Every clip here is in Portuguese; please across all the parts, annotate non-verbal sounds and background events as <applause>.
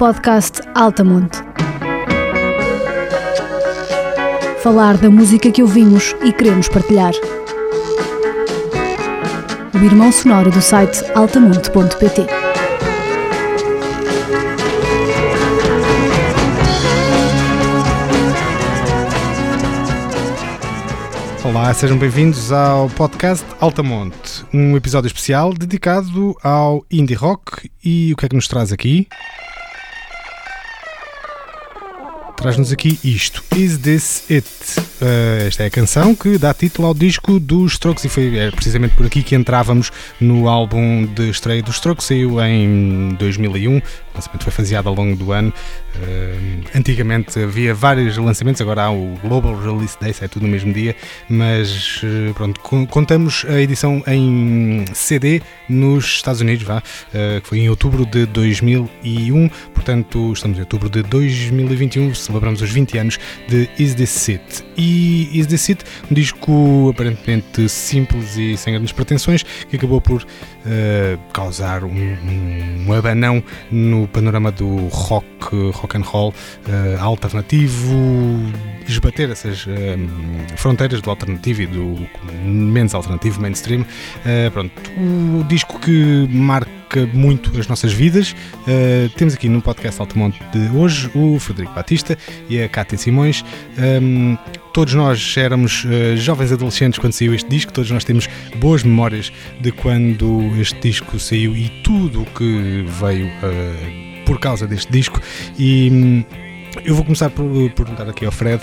podcast Altamonte. Falar da música que ouvimos e queremos partilhar. O irmão sonoro do site altamonte.pt. Olá, sejam bem-vindos ao podcast Altamonte, um episódio especial dedicado ao indie rock e o que é que nos traz aqui? Traz-nos aqui isto, Is This It? Uh, esta é a canção que dá título ao disco dos Strokes e foi é, precisamente por aqui que entrávamos no álbum de estreia dos Strokes, saiu em 2001, o lançamento foi faseado ao longo do ano. Uh, antigamente havia vários lançamentos, agora há o Global Release Day, é tudo no mesmo dia, mas uh, pronto, contamos a edição em CD nos Estados Unidos, vá, que foi em outubro de 2001, portanto estamos em outubro de 2021 celebramos os 20 anos de Is This It. E Is This It, um disco aparentemente simples e sem grandes pretensões, que acabou por uh, causar um, um, abanão no panorama do rock, rock and roll uh, alternativo, esbater essas uh, fronteiras do alternativo e do menos alternativo, mainstream. pronto, o disco que marca muito as nossas vidas. Uh, temos aqui no podcast Altamonte de hoje o Frederico Batista e a Cátia Simões. Um, todos nós éramos uh, jovens adolescentes quando saiu este disco, todos nós temos boas memórias de quando este disco saiu e tudo o que veio uh, por causa deste disco. E um, eu vou começar por perguntar aqui ao Fred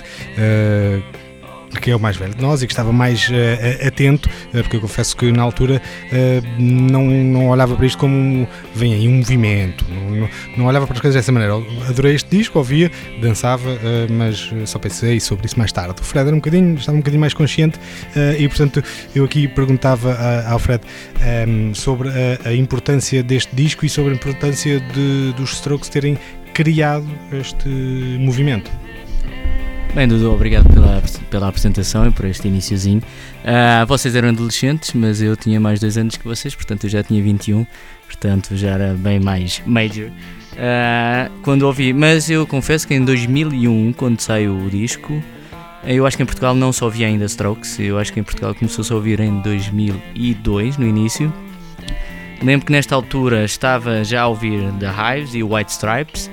que é o mais velho de nós e que estava mais uh, atento, uh, porque eu confesso que na altura uh, não, não olhava para isto como vem aí um movimento, não, não, não, olhava para as coisas dessa maneira. Adorei este disco, ouvia, dançava, mas só pensei sobre isso mais tarde. O Fred era um bocadinho, estava um bocadinho mais consciente e, portanto, eu aqui perguntava ao Fred um, ehm, sobre a, a, importância deste disco e sobre a importância de, dos Strokes terem criado este movimento. Bem, Dudu, obrigado pela, pela apresentação e por este iníciozinho. Uh, vocês eram adolescentes, mas eu tinha mais dois anos que vocês, portanto eu já tinha 21, portanto já era bem mais major. Uh, quando ouvi, mas eu confesso que em 2001, quando saiu o disco, eu acho que em Portugal não só ouvia ainda Strokes, eu acho que em Portugal começou-se a ouvir em 2002, no início. Lembro que nesta altura estava já a ouvir The Hives e White Stripes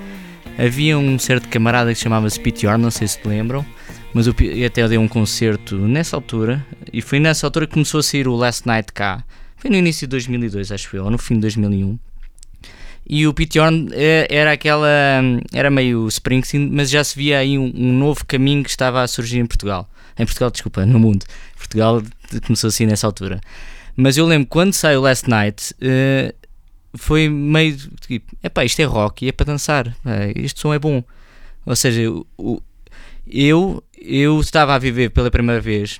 havia um certo camarada que se chamava Spityor, não sei se te lembram, mas eu até dei um concerto nessa altura, e foi nessa altura que começou a sair o Last Night cá. Foi no início de 2002, acho eu, ou no fim de 2001. E o Pete é, era aquela. era meio Springsteen, mas já se via aí um, um, novo caminho que estava a surgir em Portugal. Em Portugal, desculpa, no mundo. Portugal começou assim nessa altura. Mas eu lembro quando saiu Last Night, uh, foi meio tipo, epá, isto é rock e é para dançar, é, este som é bom. Ou seja, o, eu, eu estava a viver pela primeira vez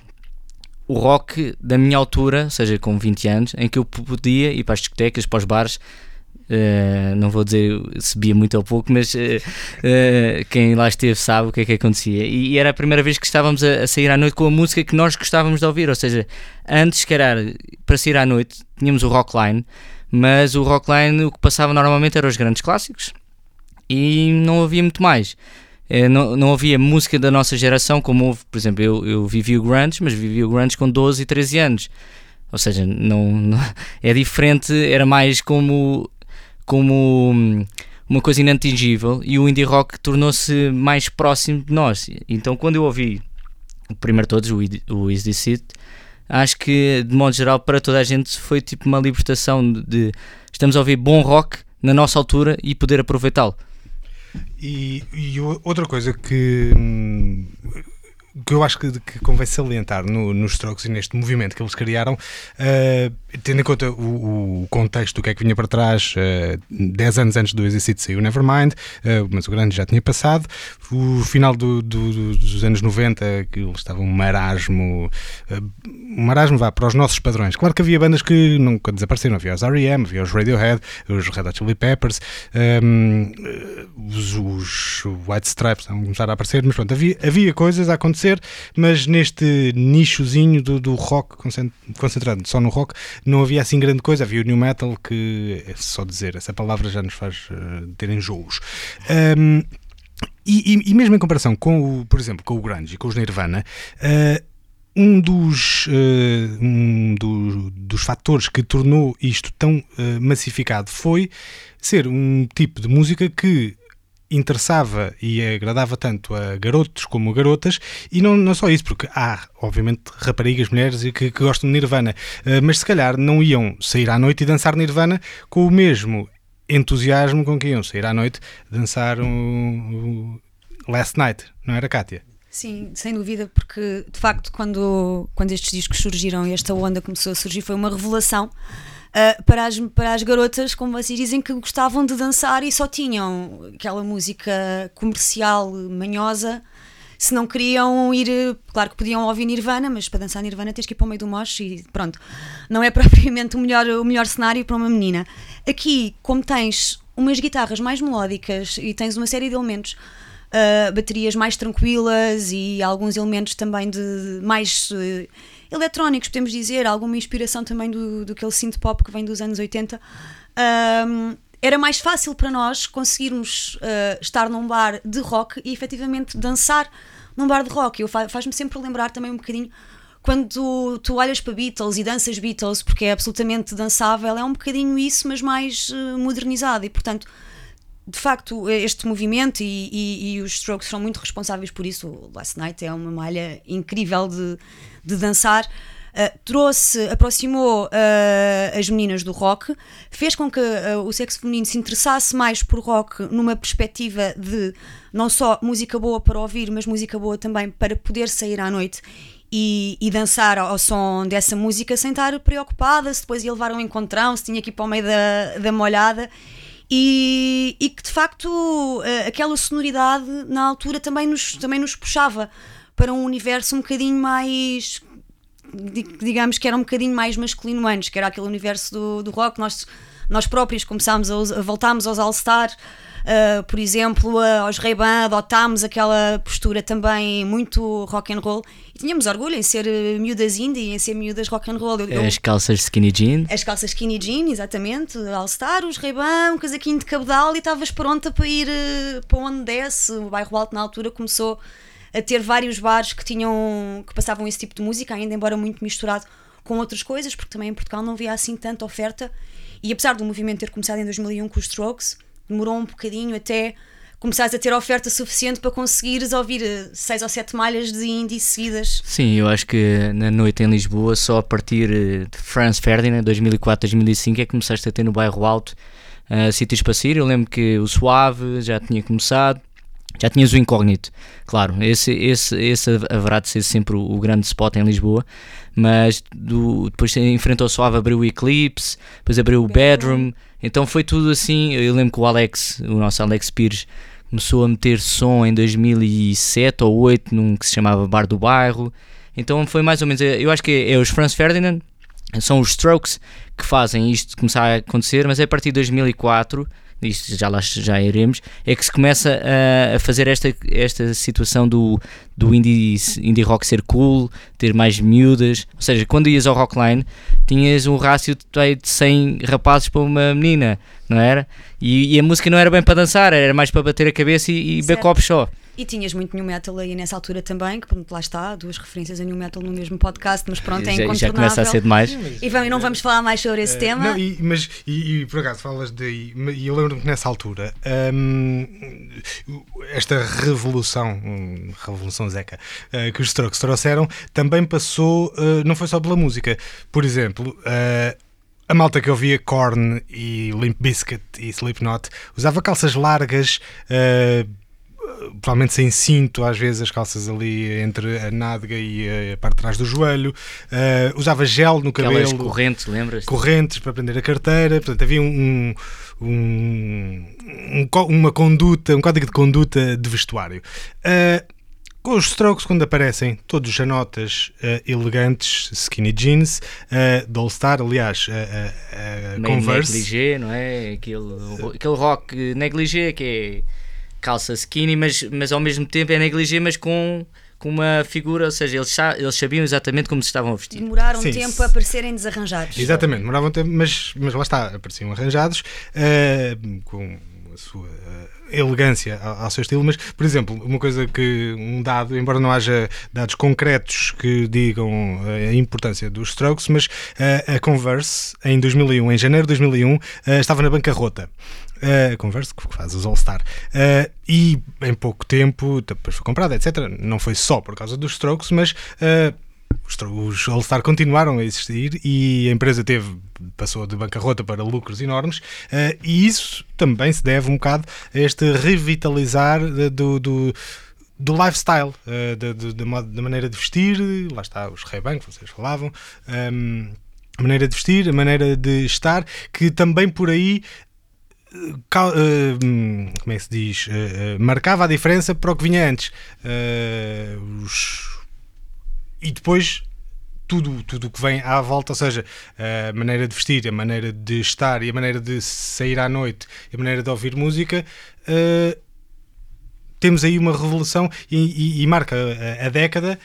o rock da minha altura, ou seja, com 20 anos, em que eu podia ir para as discotecas, para os bares. Uh, não vou dizer se bebia muito ou pouco, mas uh, uh, quem lá esteve sabe o que é que acontecia. E, e era a primeira vez que estávamos a, a, sair à noite com a música que nós gostávamos de ouvir. Ou seja, antes, que era para sair à noite, tínhamos o Rockline mas o Rockline o que passava normalmente eram os grandes clássicos e não havia muito mais. É, não, não havia música da nossa geração, como houve, por exemplo, eu, eu vivi o grunge, mas vivi o grunge com 12 e 13 anos. Ou seja, não, não é diferente, era mais como, como hum, uma coisa inatingível e o indie rock tornou-se mais próximo de nós. Então, quando eu ouvi o primeiro todos, o Is This It, acho que de modo geral para toda a gente foi tipo uma libertação de estamos a ouvir bom rock na nossa altura e poder aproveitá-lo. E, e, outra coisa que hum, que eu acho que, que convém salientar no, nos Strokes e neste movimento que eles criaram, uh, tendo em conta o, o, contexto do que é que vinha para trás, uh, 10 anos antes do Exercício saiu Nevermind, uh, mas o grande já tinha passado, o final do, do, dos anos 90, que eles estavam um marasmo, um marasmo vá para os nossos padrões. Claro que havia bandas que nunca desapareceram, havia os R.E.M., havia os Radiohead, os Red Hot Chili Peppers, um, os, os White Stripes não começaram a aparecer, mas pronto, havia, havia coisas a acontecer aparecer, mas neste nichozinho do, do rock, concentrado só no rock, não havia assim grande coisa. Havia o new metal, que é só dizer, essa palavra já nos faz uh, ter. Um, e, e, e, mesmo em comparação com o, por exemplo, com o Grunge e com os Nirvana, uh, um dos, uh, um do, dos fatores que tornou isto tão uh, massificado foi ser um tipo de música que interessava e agradava tanto a garotos como a garotas, e não, não só isso, porque há, obviamente, raparigas, mulheres que, que gostam de Nirvana, uh, mas se calhar não iam sair à noite e dançar Nirvana com o mesmo entusiasmo com que iam sair à noite dançar um, um Last Night, não era, Kátia? Sim, sem dúvida, porque de facto, quando, quando estes discos surgiram e esta onda começou a surgir, foi uma revelação uh, para, as, para as garotas, como vocês dizem, que gostavam de dançar e só tinham aquela música comercial manhosa. Se não queriam ir, claro que podiam ouvir Nirvana, mas para dançar Nirvana tens que ir para o meio do mosh e pronto. Não é <laughs> propriamente o melhor, o melhor cenário para uma menina. Aqui, como tens umas guitarras mais melódicas e tens uma série de elementos uh, baterias mais tranquilas e alguns elementos também de mais uh, eletrónicos, podemos dizer, alguma inspiração também do, do aquele synth pop que vem dos anos 80. Um, era mais fácil para nós conseguirmos uh, estar num bar de rock e efetivamente dançar num bar de rock. Eu faz-me sempre lembrar também um bocadinho quando tu, tu, olhas para Beatles e danças Beatles porque é absolutamente dançável, é um bocadinho isso, mas mais uh, modernizado e portanto de facto, este movimento e, e, e, os Strokes são muito responsáveis por isso. O Last Night é uma malha incrível de, de dançar. Uh, trouxe, aproximou uh, as meninas do rock, fez com que uh, o sexo feminino se interessasse mais por rock numa perspectiva de não só música boa para ouvir, mas música boa também para poder sair à noite e, e, dançar ao, som dessa música sem estar preocupada se depois ia levar um encontrão, se tinha que ir para o meio da, da molhada e, e que de facto eh, aquela sonoridade na altura também nos, também nos puxava para um universo um bocadinho mais digamos que era um bocadinho mais masculino antes, que era aquele universo do, do rock, nós, nós próprios começámos a, a voltámos aos All-Star Uh, por exemplo, uh, aos Ray-Ban adotámos aquela postura também muito rock and roll e tínhamos orgulho em ser uh, miúdas indie, em ser miúdas rock and roll. Eu, as calças skinny jean. As calças skinny jean, exatamente, All-Star, os Ray-Ban, um casaquinho de cabedal e estavas pronta para ir uh, para onde desce. O bairro Alto na altura começou a ter vários bares que tinham que passavam esse tipo de música, ainda embora muito misturado com outras coisas, porque também em Portugal não havia assim tanta oferta. E apesar do movimento ter começado em 2001 com os Strokes, demorou um bocadinho até começares a ter oferta suficiente para conseguires ouvir eh, seis ou sete malhas de indie seguidas. Sim, eu acho que na noite em Lisboa, só a partir eh, de Franz Ferdinand, 2004-2005, é que começaste a ter no bairro Alto uh, sítios para sair. Eu lembro que o Suave já tinha começado, já tinhas o Incógnito, claro, esse, esse, esse haverá de ser sempre o, o grande spot em Lisboa, mas do, depois em frente ao Suave abriu o Eclipse, depois abriu o Bedroom, então foi tudo assim. Eu lembro que o Alex, o nosso Alex Pires, começou a meter som em 2007 ou 2008 num que se chamava Bar do Bairro. Então foi mais ou menos. Eu acho que é, é os Franz Ferdinand, são os Strokes que fazem isto começar a acontecer, mas é a partir de 2004 isto já lá já iremos, é que se começa a, a fazer esta, esta situação do, do indie, indie rock ser cool, ter mais miúdas, ou seja, quando ias ao Rockline tinhas um rácio de 100 rapazes para uma menina, não era? E, e, a música não era bem para dançar, era mais para bater a cabeça e, e copos só. E tinhas muito new metal aí nessa altura também, que lá está, duas referências a new metal no mesmo podcast, mas pronto, é já, incontornável. Já começa a ser demais. E, vamos, não vamos falar mais sobre esse uh, tema. Não, e, mas, e, e, por acaso falas de. E eu lembro-me que nessa altura, um, esta revolução, revolução Zeca, uh, que os Strokes trouxeram, também passou, uh, não foi só pela música. Por exemplo, a malta que ouvia Korn e Limp Bizkit e Slipknot usava calças largas, uh, provavelmente sem cinto, às vezes as calças ali entre a nádega e a parte de trás do joelho, uh, usava gel no cabelo. Aquelas correntes, lembras? Correntes para prender a carteira, portanto havia um, um, um, uma conduta, um código de conduta de vestuário. Uh, com os strokes, quando aparecem, todos janotas uh, elegantes, skinny jeans, uh, de All-Star, aliás, uh, uh, Converse. negligé, não é? Aquele, aquele rock negligé que é calça skinny, mas, mas ao mesmo tempo é negligé, mas com, com uma figura, ou seja, eles, eles sabiam exatamente como se estavam a vestir. Demoraram Sim, tempo a aparecerem desarranjados. Exatamente, demoravam tempo, mas, mas lá está, apareciam arranjados uh, com a sua elegância ao, seu estilo, mas, por exemplo, uma coisa que, um dado, embora não haja dados concretos que digam a importância dos Strokes, mas uh, a Converse, em 2001, em janeiro de 2001, uh, estava na bancarrota. Uh, Converse, que faz os All-Star. Uh, e em pouco tempo, depois foi comprada, etc. Não foi só por causa dos Strokes, mas uh, os All-Star continuaram a existir e a empresa teve, passou de bancarrota para lucros enormes, e isso também se deve um bocado a este revitalizar do, do do lifestyle, da, maneira de vestir, lá está os Ray-Ban que vocês falavam, ehm, a maneira de vestir, a maneira de estar, que também por aí como é que se diz, uh, marcava a diferença para o que vinha antes. os e depois tudo tudo que vem à volta, ou seja, a maneira de vestir, a maneira de estar e a maneira de sair à noite, a maneira de ouvir música, uh, temos aí uma revolução e, e, e marca a, a, década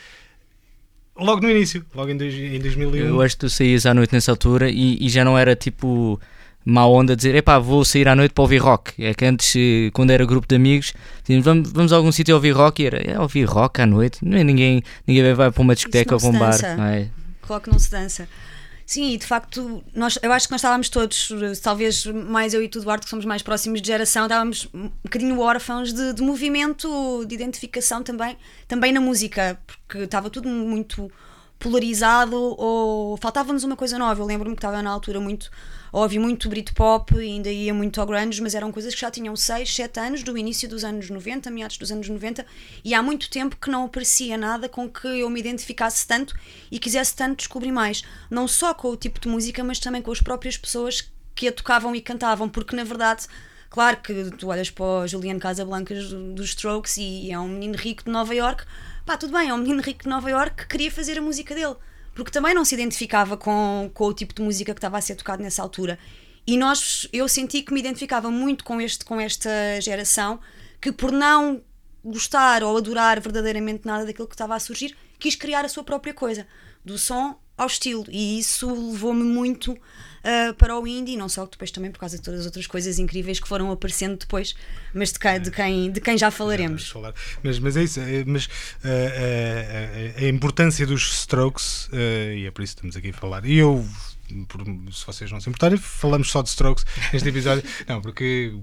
logo no início, logo em, em 2001. Eu acho que tu saías à noite nessa altura e, e já não era tipo má onda dizer, epá, vou sair à noite para ouvir rock. É que antes, eh, quando era grupo de amigos, dizíamos, vamos, vamos a algum sítio ouvir rock e era, é, ouvir rock à noite. Não é ninguém, ninguém vai para uma discoteca ou para um bar. Não é? Rock não se dança. Sim, e de facto, nós, eu acho que nós estávamos todos, talvez mais eu e tu, Eduardo, que somos mais próximos de geração, estávamos um bocadinho órfãos de, de movimento, de identificação também, também na música, porque estava tudo muito polarizado ou faltava-nos uma coisa nova. Eu lembro-me que estava na altura muito ouvi muito Britpop e ainda ia muito ao grunge, mas eram coisas que já tinham 6, 7 anos, do início dos anos 90, meados dos anos 90, e há muito tempo que não aparecia nada com que eu me identificasse tanto e quisesse tanto descobrir mais. Não só com o tipo de música, mas também com as próprias pessoas que a tocavam e cantavam, porque na verdade Claro que tu olhas para o Juliano Casablancas dos Strokes e é um menino rico de Nova York. Pá, tudo bem, é um menino rico de Nova York que queria fazer a música dele porque também não se identificava com, com o tipo de música que estava a ser tocado nessa altura. E nós, eu senti que me identificava muito com, este, com esta geração que, por não gostar ou adorar verdadeiramente nada daquilo que estava a surgir, quis criar a sua própria coisa, do som ao estilo. E isso levou-me muito uh, para o indie, não só depois também por causa de todas as outras coisas incríveis que foram aparecendo depois, mas de quem, de quem, de quem já falaremos. Mas, mas é isso, é, mas uh, uh, a importância dos strokes, e é por isso que estamos aqui a falar, e eu por, se vocês não se importarem, falamos só de Strokes neste episódio. <laughs> Não, porque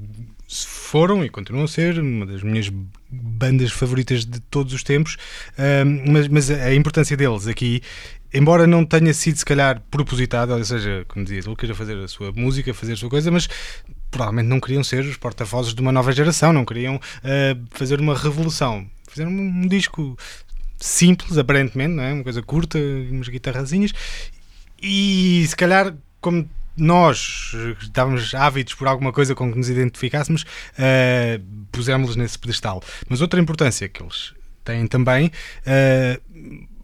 foram e continuam a ser uma das minhas bandas favoritas de todos os tempos, mas, mas a importância deles aqui embora não tenha sido se calhar propositado, ou seja, como dizia, ele queria fazer a sua música, fazer a sua coisa, mas provavelmente não queriam ser os porta-vozes de uma nova geração, não queriam uh, fazer uma revolução. Fizeram um, um, disco simples, aparentemente, não é? uma coisa curta, umas guitarrazinhas, e se calhar, como nós estávamos ávidos por alguma coisa com que nos identificássemos, uh, pusemos-los nesse pedestal. Mas outra importância que eles têm também. Uh,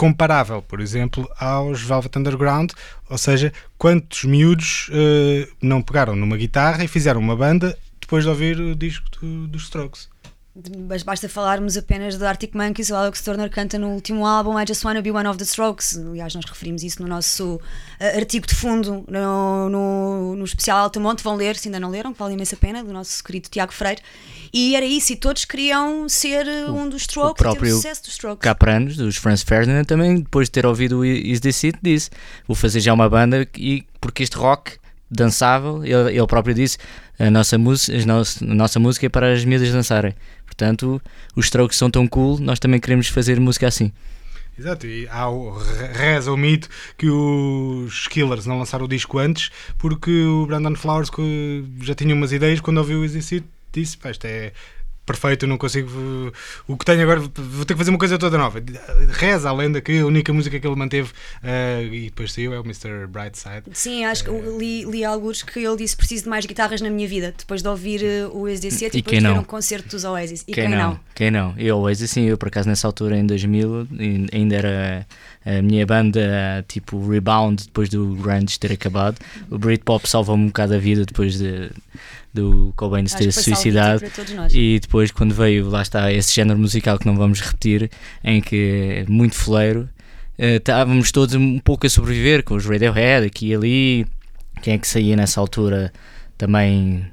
comparável, por exemplo, aos Velvet Underground, ou seja, quantos miúdos uh, não pegaram numa guitarra e fizeram uma banda depois de ouvir o disco do, dos Strokes. Mas basta falarmos apenas do Arctic Monkeys, o Alex Turner canta no último álbum I Just Wanna Be One of the Strokes. Aliás, nós referimos isso no nosso uh, artigo de fundo no, no, no especial Altamonte. Vão ler, se ainda não leram, que vale imensa pena, do nosso querido Tiago Freire. E era isso, e todos queriam ser uh, um dos Strokes, o ter o sucesso dos Strokes. Capranos, dos Franz Ferdinand, também, depois de ter ouvido o Is This It, disse: Vou fazer já uma banda e porque este rock dançável, ele, ele próprio disse: a nossa, a nossa, a nossa música é para as miúdas dançarem. Portanto, os Strokes são tão cool, nós também queremos fazer música assim. Exato, e há o, reza o mito que os Killers não lançaram o disco antes porque o Brandon Flowers já tinha umas ideias quando ouviu o Easy disse, pá, isto é perfeito, eu não consigo. O que tenho agora, vou ter que fazer uma coisa toda nova. Reza a lenda que a única música que ele manteve uh, e depois saiu é o Mr. Brightside. Sim, acho que uh, li, li alguns que ele disse: preciso de mais guitarras na minha vida. Depois de ouvir uh, o Oasis e depois de ver um concerto dos Oasis. E quem, quem não? não? Quem não? Eu, Oasis, sim, eu por acaso nessa altura, em 2000, ainda era a minha banda tipo Rebound depois do grunge ter acabado. O Britpop salva-me um bocado a vida depois de do Cobain se ter suicidado. E depois, quando veio, lá está, esse género musical que não vamos repetir, em que é muito foleiro, eh, estávamos todos um pouco a sobreviver com os Radiohead aqui e ali. Quem é que saía nessa altura também?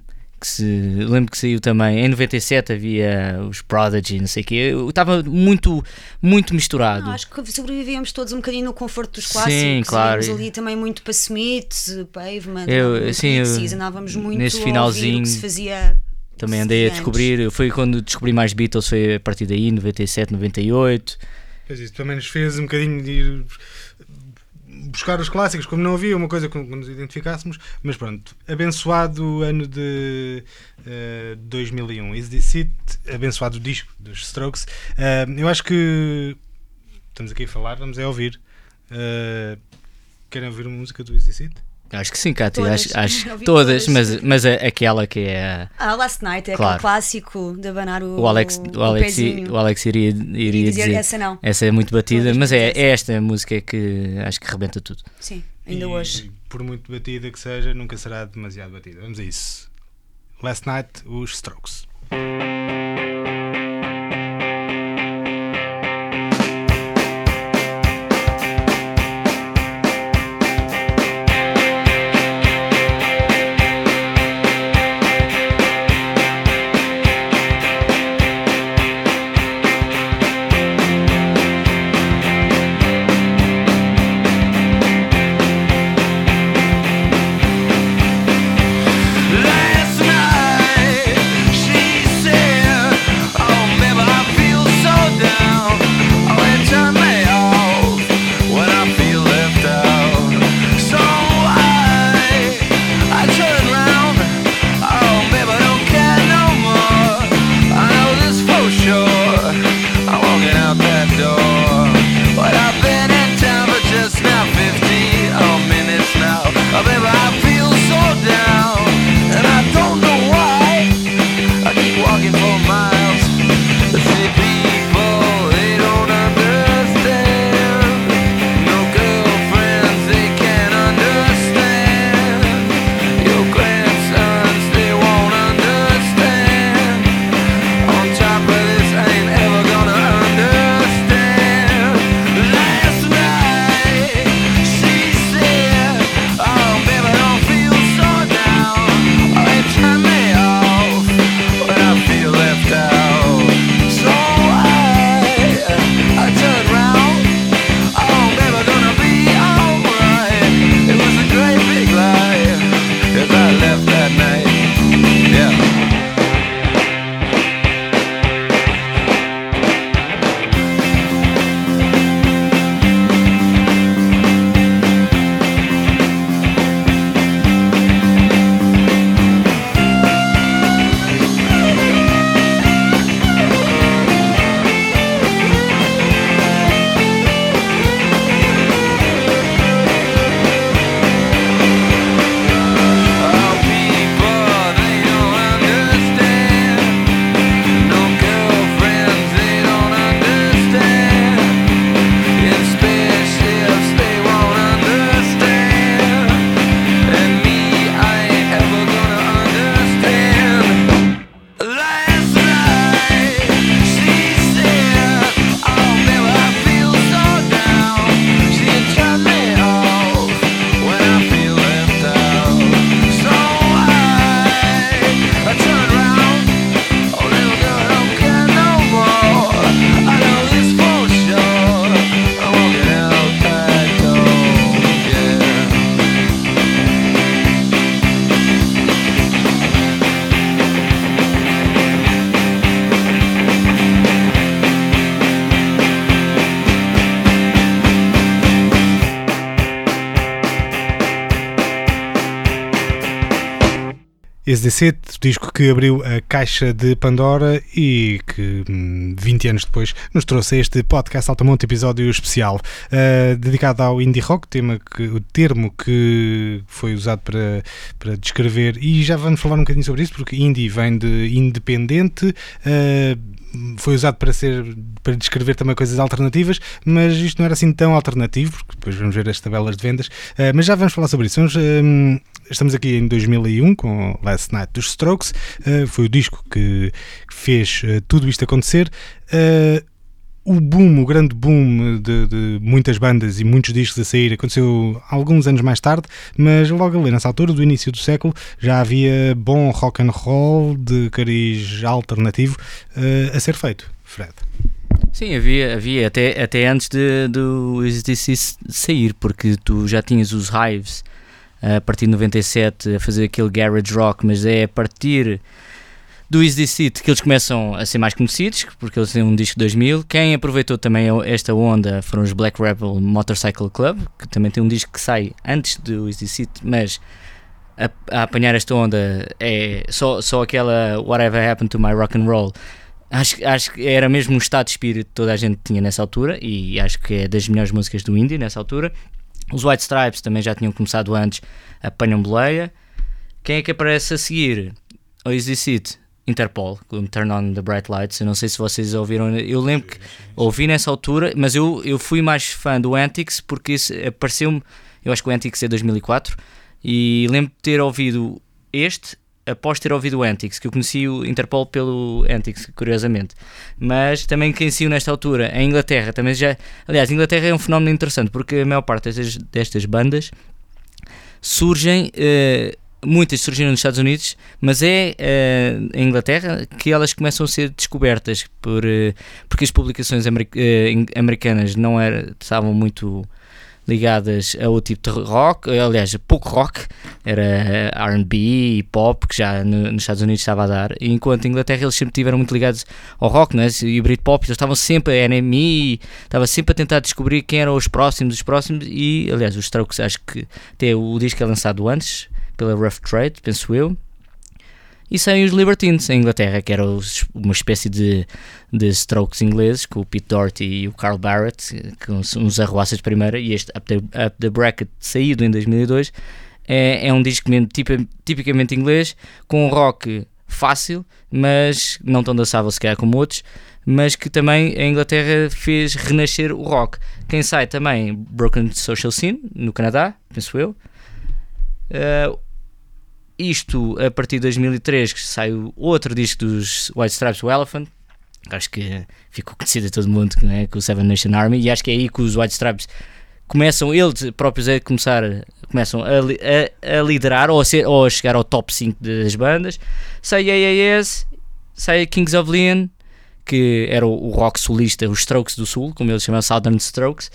Que se, lembro que saiu também em 97 havia os Prodigy, não sei o quê. Eu Estava muito, muito misturado. Não, acho que sobrevivíamos todos um bocadinho no conforto dos Sim, clássicos. claro. Íamos ali também muito para Smith, Pavement, Eu, assim, muito eu- Pixies, andávamos muito nesse finalzinho que se fazia. Também andei a descobrir, foi quando descobri mais Beatles, foi a partir daí, 97, 98. Pois isso também nos fez um bocadinho de ir buscar os clássicos, como não havia uma coisa que nos identificássemos, mas pronto, abençoado ano de eh, 2001, Is This It, abençoado disco dos Strokes. Eh, eu acho que estamos aqui a falar, vamos é ouvir. Eh, querem ouvir uma música do Is This It? Acho que sim, Cátia, Todas. acho, acho <laughs> todas, todas. mas, mas a- aquela que é. Ah, Last Night é Claro. aquele clássico de abanar o, O Alex, o Alex, pezinho. o Alex iria, iria dizer, dizer. essa não. Essa é muito batida, Todas mas é, é esta música que acho que rebenta tudo. Sim, ainda E, hoje. Por muito batida que seja, nunca será demasiado batida. Vamos a isso. Last Night, os Strokes. O disco que abriu a caixa de Pandora e que hum, 20 anos depois nos trouxe este podcast Altamonte episódio especial uh, dedicado ao indie rock, tema que, o termo que foi usado para, para descrever. E já vamos falar um bocadinho sobre isso porque indie vem de independente uh, foi usado para ser para descrever também coisas alternativas, mas isto não era assim tão alternativo, porque depois vamos ver as tabelas de vendas, uh, mas já vamos falar sobre isso. Vamos hum, estamos aqui em 2001 com Last Night dos Strokes, uh, foi o disco que fez uh, tudo isto acontecer. Uh, o boom, o grande boom de, de, muitas bandas e muitos discos a sair aconteceu alguns anos mais tarde, mas logo ali nessa altura, do início do século, já havia bom rock and roll de cariz alternativo uh, a ser feito. Fred. Sim, havia, havia até, até antes de, do exercício sair, porque tu já tinhas os Hives a partir de 97 a fazer aquele garage rock, mas é a partir do This It que eles começam a ser mais conhecidos, porque eles têm um disco de 2000. Quem aproveitou também esta onda foram os Black Rebel Motorcycle Club, que também tem um disco que sai antes do This It, mas a, a apanhar esta onda é só, só aquela Whatever Happened to My Rock and Roll. Acho, acho que era mesmo um estado de espírito que toda a gente tinha nessa altura e acho que é das melhores músicas do indie nessa altura. Os White Stripes também já tinham começado antes, apanham boleia. Quem é que aparece a seguir? Ou Is This? Interpol, com Turn On the Bright Lights. Eu não sei se vocês ouviram. Eu lembro que ouvi nessa altura, mas eu, eu fui mais fã do Antics porque apareceu-me. Eu acho que o Antics é 2004 e lembro de ter ouvido este após ter ouvido o Antics, que eu conheci o Interpol pelo Antics, curiosamente. Mas também conheci-o nesta altura, em Inglaterra. Também já, aliás, Inglaterra é um fenómeno interessante porque a maior parte destas, destas bandas surgem. Uh, muitas surgiram nos Estados Unidos, mas é uh, em Inglaterra que elas começam a ser descobertas por, uh, porque as publicações uh, americanas não era, estavam muito ligadas a outro tipo de rock, aliás, pouco rock, era RB e pop, que já no, nos Estados Unidos estava a dar, enquanto em Inglaterra eles sempre estiveram muito ligados ao rock né? e Britpop, eles estavam sempre, a NME, estava sempre a tentar descobrir quem eram os próximos dos próximos, e aliás, os Strokes, acho que até o disco é lançado antes pela Rough Trade, penso eu. E saem os Libertines em Inglaterra, que era uma espécie de, de strokes ingleses, com o Pete Doherty e o Carl Barrett, são uns arruaças de primeira, e este Up the, Up the Bracket, saído em 2002, é, é um disco mesmo tipicamente inglês, com um rock fácil, mas não tão dançável se como outros, mas que também a Inglaterra fez renascer o rock. Quem sai também, Broken Social Scene, no Canadá, penso eu. Uh, isto a partir de 2003 que saiu outro disco dos White Stripes, o Elephant, acho que ficou conhecido a todo mundo né, com o Seven Nation Army, e acho que é aí que os White Stripes começam eles próprios a começar começam a, a, a liderar ou a, ser, ou a chegar ao top 5 das bandas. Sai AAS sai Kings of Leon que era o, o rock solista, os Strokes do Sul como eles chamam Southern Strokes.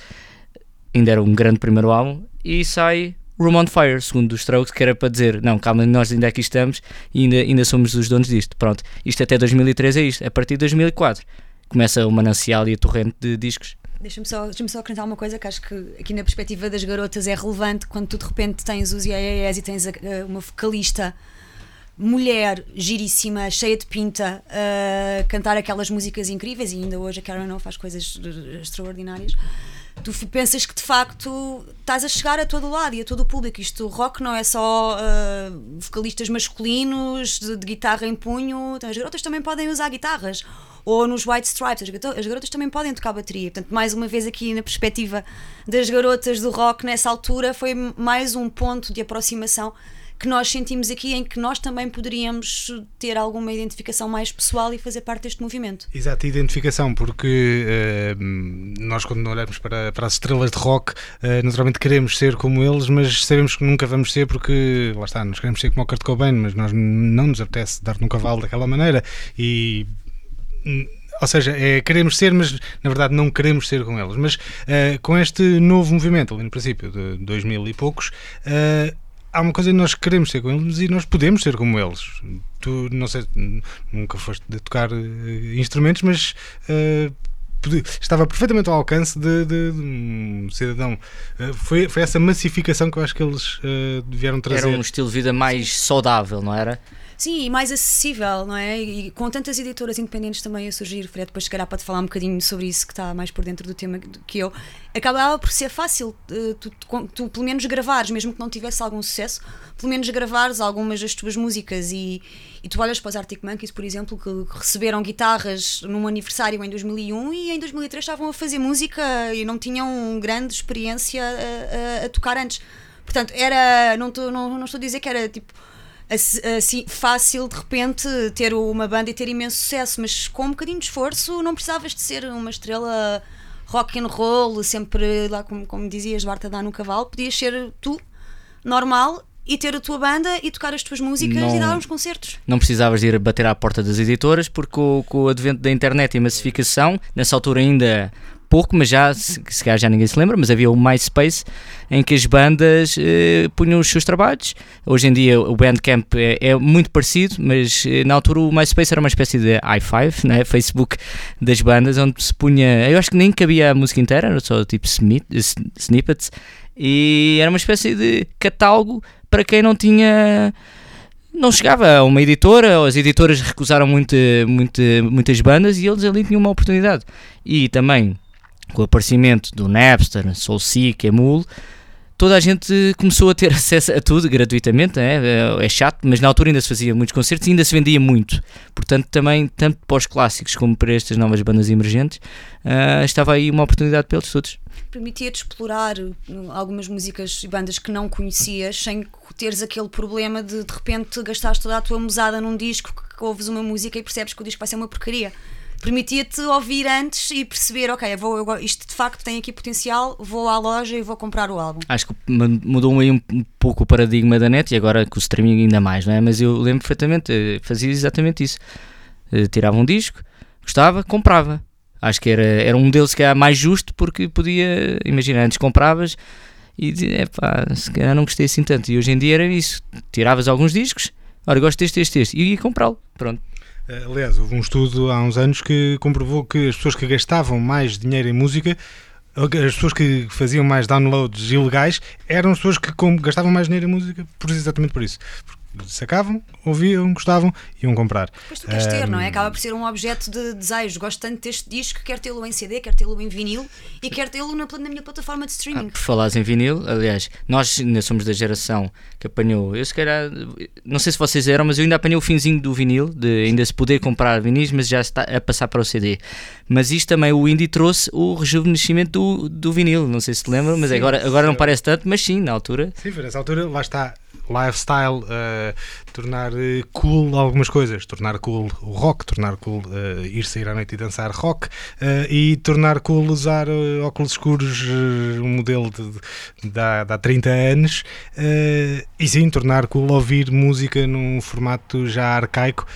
Ainda era um grande primeiro álbum. E sai Room on Fire, segundo os Strokes, que era para dizer: não, calma, nós ainda aqui estamos e ainda, ainda somos os donos disto. Pronto, isto até 2003 é isto. A partir de 2004 começa o manancial e a torrente de discos. Deixa-me só, deixa só acrescentar uma coisa que acho que aqui na perspectiva das garotas é relevante quando tu de repente tens os IAES e tens a, uma vocalista mulher giríssima, cheia de pinta, a cantar aquelas músicas incríveis e ainda hoje a Karen O faz coisas extraordinárias tu pensas que de facto estás a chegar a todo lado e a todo o público. Isto, rock não é só uh, vocalistas masculinos de, de, guitarra em punho, as garotas também podem usar guitarras. Ou nos White Stripes, as garotas também podem tocar bateria. Portanto, mais uma vez aqui na perspectiva das garotas do rock nessa altura, foi mais um ponto de aproximação que nós sentimos aqui em que nós também poderíamos ter alguma identificação mais pessoal e fazer parte deste movimento. Exato, identificação, porque uh, nós quando olhamos para, para as estrelas de rock, uh, naturalmente queremos ser como eles, mas sabemos que nunca vamos ser porque, lá está, nós queremos ser como o Kurt Cobain, mas nós não nos apetece dar-te um cavalo daquela maneira e ou seja, é, queremos ser, mas na verdade não queremos ser com eles. Mas uh, com este novo movimento, ali no princípio de 2000 e poucos, uh, há uma coisa que nós queremos ser com eles e nós podemos ser como eles. Tu, não sei, nunca foste de tocar uh, instrumentos, mas uh, estava perfeitamente ao alcance de, de, de um cidadão. Uh, foi, foi essa massificação que eu acho que eles vieram trazer. Era um estilo de vida mais saudável, não era? Sim, e mais acessível, não é? E com tantas editoras independentes também a surgir, Fred, depois se calhar pode falar um bocadinho sobre isso que está mais por dentro do tema que eu. Acabava por ser fácil uh, tu, tu, tu, pelo menos gravares, mesmo que não tivesse algum sucesso, pelo menos gravares algumas das tuas músicas. E, e tu olhas para os Arctic Monkeys, por exemplo, que receberam guitarras num aniversário em 2001 e em 2003 estavam a fazer música e não tinham grande experiência a, a, a tocar antes Portanto, era. Não estou não, não estou a dizer que era tipo. Ass- Assim, fácil de repente ter uma banda e ter imenso sucesso, mas com um bocadinho de esforço não precisavas de ser uma estrela rock and roll, sempre lá como, como dizias, Barta dá no cavalo, podias ser tu, normal, e ter a tua banda e tocar as tuas músicas Não- e dar uns concertos. Não precisavas de ir bater à porta das editoras, porque com, com o advento da internet e massificação, nessa altura ainda pouco, mas já, se, se calhar já ninguém se lembra, mas havia o MySpace em que as bandas eh, punham os seus trabalhos. Hoje em dia o Bandcamp é, é muito parecido, mas eh, na altura o MySpace era uma espécie de i5, né? Facebook das bandas, onde se punha. Eu acho que nem cabia a música inteira, era só tipo s- snippets, e era uma espécie de catálogo para quem não tinha não chegava a uma editora, as editoras recusaram muito, muito, muitas bandas e eles ali tinham uma oportunidade. E também com o aparecimento do Napster, Soulseek, Emule, toda a gente começou a ter <laughs> acesso a tudo gratuitamente, né? é, é chato, mas na altura ainda se fazia muitos concertos e ainda se vendia muito. Portanto, também, tanto para os clássicos como para estas novas bandas emergentes, ah, estava aí uma oportunidade para eles todos. permitia-te explorar uh, algumas músicas e bandas que não conhecias sem teres aquele problema de de repente gastaste toda a tua mesada num disco que ouves uma música e percebes que o disco vai ser uma porcaria. Permitia-te ouvir antes e perceber, ok, eu vou, eu isto de facto tem aqui potencial, vou à loja e vou comprar o álbum. Acho que mu- mudou aí um, pouco o paradigma da net e agora com o streaming ainda mais, não é? Mas eu lembro perfeitamente, eh, fazia exatamente isso. Eh, Tirava um disco, gostava, comprava. Acho que era, era um modelo se calhar mais justo porque podia, imagina, antes compravas e dizia, se calhar não gostei assim tanto. E hoje em dia era isso, tiravas alguns discos, olha, gosto deste, deste, deste, e ia comprá-lo, pronto. Eh, Aliás, houve um estudo há uns anos que comprovou que as pessoas que gastavam mais dinheiro em música, as pessoas que faziam mais downloads ilegais, eram as pessoas que gastavam mais dinheiro em música por, exatamente por isso. Porque sacavam, ouviam, gostavam, iam comprar. Depois tu queres ter, não é? Acaba por ser um objeto de desejo. Gosto tanto deste disco, quero tê-lo em CD, quero tê-lo em vinil e quero tê-lo na, na minha plataforma de Ah, streaming. por falares em vinil, aliás, nós ainda somos da geração que apanhou. Eu se calhar, não sei se vocês eram, mas eu ainda apanhei o finzinho do vinil, de ainda se poder comprar vinis, mas já está a passar para o CD. Mas isto também, o indie trouxe o rejuvenescimento do, do vinil. Não sei se te lembram, mas Sim, agora, agora não parece tanto, mas sim, na altura. Sim, foi nessa altura, lá está. Lifestyle, eh, tornar eh, cool algumas coisas, tornar cool o rock, tornar cool eh, ir sair à noite e dançar rock e tornar cool usar óculos escuros, um modelo de, de, de de há 30 anos e sim, tornar cool ouvir música num formato já arcaico,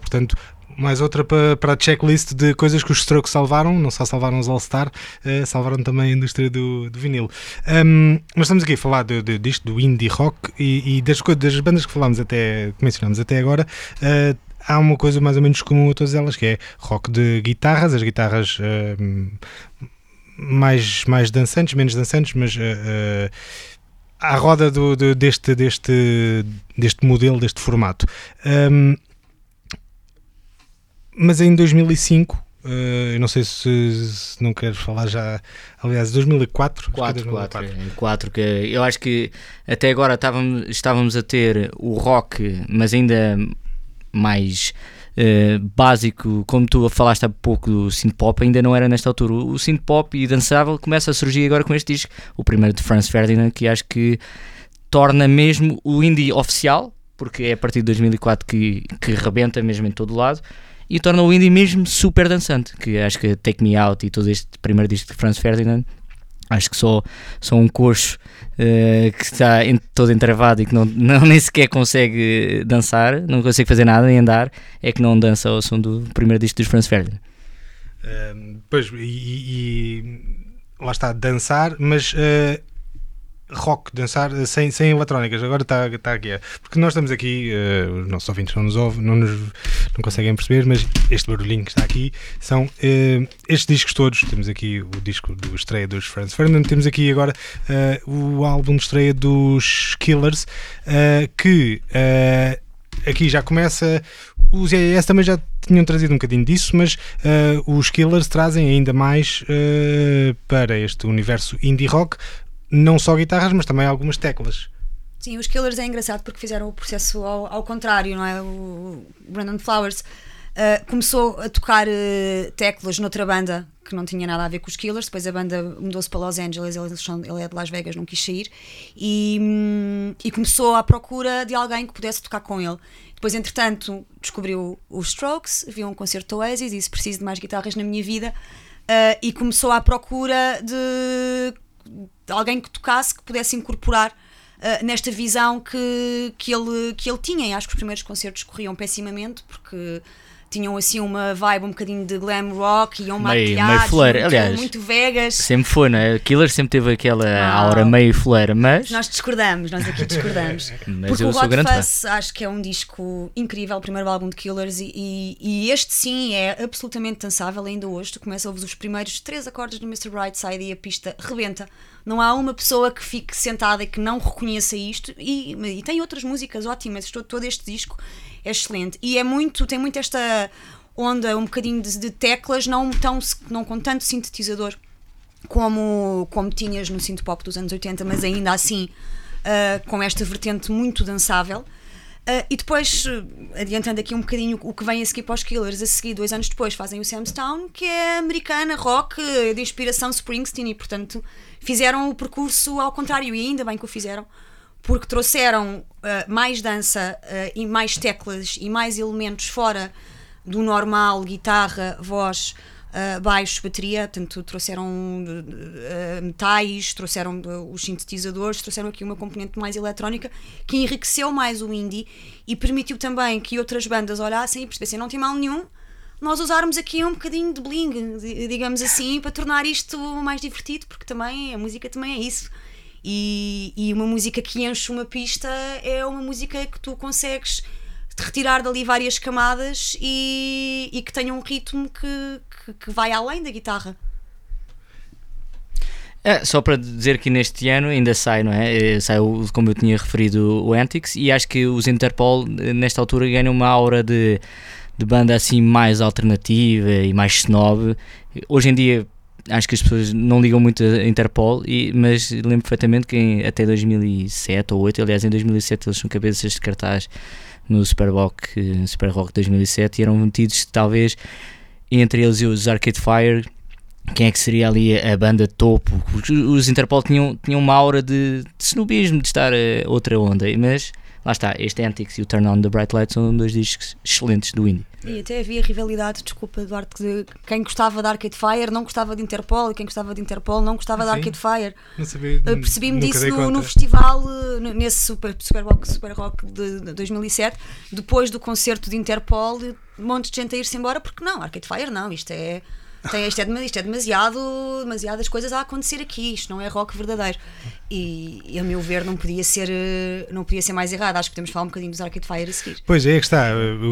portanto. Mais outra para, para a checklist de coisas que os Strokes salvaram, não só salvaram os All-Star, eh, salvaram também a indústria do, do vinil. Um, mas estamos aqui a falar de, de- disto, do indie rock e, e das, das bandas que falámos até, que mencionámos até agora. eh, há uma coisa mais ou menos comum a todas elas que é rock de guitarras, as guitarras um, mais, mais dançantes, menos dançantes, mas eh, à roda do, do- deste, deste, deste modelo, deste formato. Um, mas em 2005, eh, eu não sei se, se não queres falar já, aliás, 2004. acho que é 4, 2004. 4, 4 que eu acho que até agora estávamos, estávamos a ter o rock, mas ainda mais eh, básico, como tu falaste há pouco do synth pop, ainda não era nesta altura. O synth pop e dançável começa a surgir agora com este disco, o primeiro de Franz Ferdinand, que acho que torna mesmo o indie oficial, porque é a partir de 2004 que, que rebenta mesmo em todo lado. E torna o indie mesmo super dançante, que acho que Take Me Out e todo este primeiro disco de Franz Ferdinand Acho que só, só um coxo eh, que está en- todo entravado e que não, <laughs> não nem sequer consegue dançar, não consegue fazer nada nem andar, é que não dança ao som do primeiro disco dos Franz Ferdinand. Um, pois, e, e- e lá está, dançar, mas uh, rock, dançar uh, sem, sem eletrónicas. Agora está está aqui. Porque nós estamos aqui, uh, os nossos ouvintes não nos ouvem, não, nos, não conseguem perceber, mas este barulhinho que está aqui são uh, estes discos todos. Temos aqui o disco do estreia dos Franz Ferdinand, temos aqui agora uh, o álbum de estreia dos Killers, uh, que. uh, aqui já começa. Os EAS também já tinham trazido um bocadinho disso, mas eh, os Killers trazem ainda mais eh, para este universo indie rock, não só guitarras, mas também algumas teclas. Sim, os Killers é engraçado porque fizeram o processo ao, ao contrário, não é? O Brandon Flowers Uh, começou a tocar uh, teclas noutra banda que não tinha nada a ver com os Killers. Depois a banda mudou-se para Los Angeles, eles são- ele é de Las Vegas, não quis sair. E, hum, e começou à procura de alguém que pudesse tocar com ele. Depois, entretanto, descobriu os Strokes, viu um concerto do Oasis e disse: Preciso de mais guitarras na minha vida. Uh, e começou à procura de alguém que tocasse, que pudesse incorporar uh, nesta visão que, que, ele, que ele tinha. E acho que os primeiros concertos corriam pessimamente porque tinham assim uma vibe um bocadinho de glam rock, iam Meio- meio maquiados, flare. muito, Aliás, muito vegas. Sempre foi, não é? Killer sempre teve aquela Não. aura meio fuleira, mas, Nós discordamos, nós aqui discordamos. <laughs> mas Porque eu o sou grande. Fuzz acho que é um disco incrível, o primeiro álbum de Killers, e, e- e este sim é absolutamente dançável ainda hoje. Tu começas a ouvir os primeiros três acordes do Mr. Brightside e a pista rebenta. Não há uma pessoa que fique sentada e que não reconheça isto. E, e tem outras músicas ótimas, todo, todo este disco é excelente. E é muito, tem muito esta onda, um bocadinho de, de teclas, não, tão, não com tanto sintetizador como, como tinhas no synth pop dos anos 80, mas ainda assim ah, com esta vertente muito dançável. Ah, e depois, eh, adiantando aqui um bocadinho o que vem a seguir para os Killers, a seguir, dois anos depois, fazem o Sam's Town, que é americana, rock, de inspiração Springsteen, e portanto fizeram o percurso ao contrário, e ainda bem que o fizeram, porque trouxeram ah, mais dança ah, e mais teclas e mais elementos fora do normal, guitarra, voz, uh, baixo, bateria, portanto trouxeram uh, metais, trouxeram uh, os sintetizadores, trouxeram aqui uma componente mais eletrónica que enriqueceu mais o indie e permitiu também que outras bandas olhassem e percebessem, não tem mal nenhum nós usarmos aqui um bocadinho de bling, di- digamos assim, para tornar isto mais divertido, porque também a música também é isso. E, e uma música que enche uma pista é uma música que tu consegues retirar dali várias camadas e, e que tenha um ritmo que, que, que vai além da guitarra. É, só para dizer que neste ano ainda sai, não é? Eh, Sai, o- como eu tinha referido, o Antics, e acho que os Interpol, eh, nesta altura, ganham uma aura de, de banda assim mais alternativa e mais snob. Hoje em dia, acho que as pessoas não ligam muito a Interpol, e, mas lembro perfeitamente que em- até 2007 ou 2008, aliás, em 2007 eles são cabeças de cartaz no Super Rock, Super Rock 2007 e eram metidos talvez entre eles e os Arcade Fire quem é que seria ali a, a banda topo? Os, os Interpol tinham, tinham uma aura de, de snobismo, de estar a outra onda, mas lá está, este Antics e o Turn On the Bright Light são dois discos excelentes do indie. E até havia rivalidade, desculpa, Duarte, de quem gostava de Arcade Fire não gostava de Interpol e quem gostava de Interpol não gostava de Sim. Arcade Fire. Não sabia. Uh, Percebi-me disso no, no festival, no- nesse Super, super Rock, Super Rock de, de 2007, depois do concerto de Interpol, um monte de gente a ir-se embora, porque não, Arcade Fire não, isto é. Tem, isto, é, isto é demasiado, demasiadas coisas a acontecer aqui, isto não é rock verdadeiro. E, e, a meu ver não podia ser uh, não podia ser mais errado. Acho que podemos falar um bocadinho dos Arcade Fire a seguir. Pois é, que está.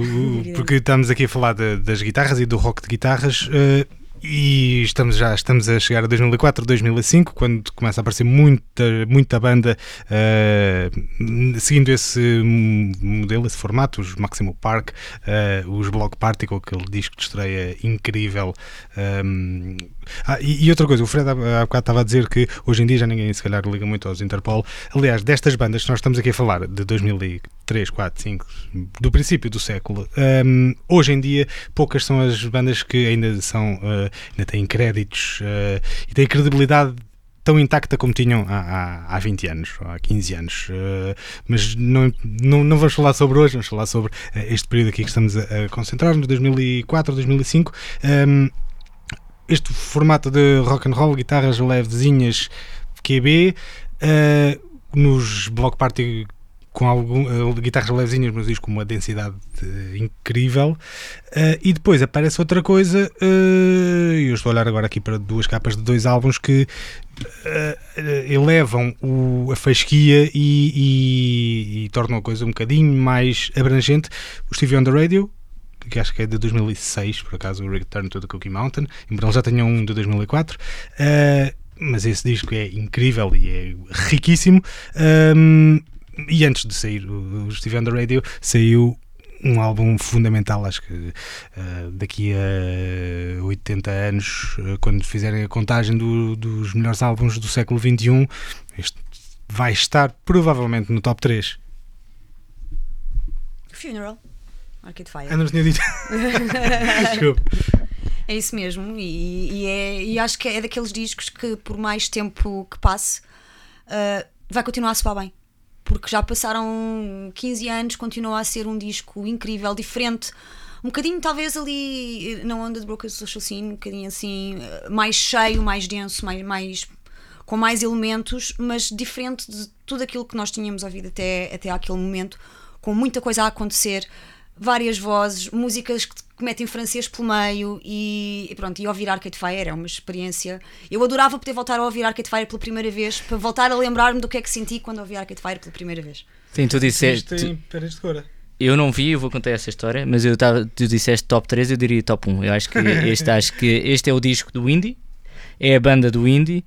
<laughs> porque estamos aqui a falar de- das guitarras e do rock de guitarras. uh, e estamos já estamos a chegar a 2004, 2005, quando começa a aparecer muita, muita banda uh, seguindo esse modelo, esse formato, os Maximo Park, uh, os Block Party, com aquele disco de estreia incrível. um, ah, e, e outra coisa, o Fred há, há bocado estava a dizer que hoje em dia já ninguém se calhar liga muito aos Interpol. Aliás, destas bandas que nós estamos aqui a falar, de 2003, 4, 5, do princípio do século, hum, hoje em dia poucas são as bandas que ainda são, eh, ainda têm créditos eh, e têm credibilidade tão intacta como tinham há, há, há 20 anos, há 15 anos. Eh, mas não, não, não vamos falar sobre hoje, vamos falar sobre eh, este período aqui que estamos a, a concentrar-nos, 2004, 2005. Hum, este formato de rock and roll, guitarras levezinhas, QB, eh, nos Block Party com algum, eh, guitarras levezinhas, mas diz com uma densidade eh, incrível. Eh, e depois aparece outra coisa, eu estou a olhar agora aqui para duas capas de dois álbuns que elevam o- a fasquia e, e- e tornam a coisa um bocadinho mais abrangente. O Stevie on the Radio, que acho que é de 2006, por acaso, o Return to the Cookie Mountain, embora ele já tenha um de 2004. eh, mas esse disco é incrível e é riquíssimo. Um, e antes de sair o, o Steve on the Radio, saiu um álbum fundamental, acho que eh, daqui a 80 anos, eh, quando fizerem a contagem do- dos melhores álbuns do século XXI, este vai estar provavelmente no top 3. Funeral. Arcade Fire. Ah, não tinha dito. <laughs> Desculpa. É isso mesmo, e, e é, e acho que é daqueles discos que, por mais tempo que passe, uh, vai continuar a soar bem. Porque já passaram 15 anos, continua a ser um disco incrível, diferente. Um bocadinho, talvez, ali na onda de Broken Social Scene, um bocadinho assim, uh, mais cheio, mais denso, mais, mais, com mais elementos, mas diferente de tudo aquilo que nós tínhamos ouvido até, até aquele momento, com muita coisa a acontecer, várias vozes, músicas que que metem francês pelo meio e, e pronto, e ouvir Arcade Fire é uma experiência. Eu adorava poder voltar a ouvir Arcade Fire pela primeira vez, para voltar a lembrar-me do que é que senti quando ouvi Arcade Fire pela primeira vez. Sim, tu disseste. Isto em paredes de cora. Eu não vi, eu vou contar essa história, mas eu tava, tu disseste top 3, eu diria top 1. Eu acho que este, <laughs> acho que este é o disco do Indie, é a banda do Indie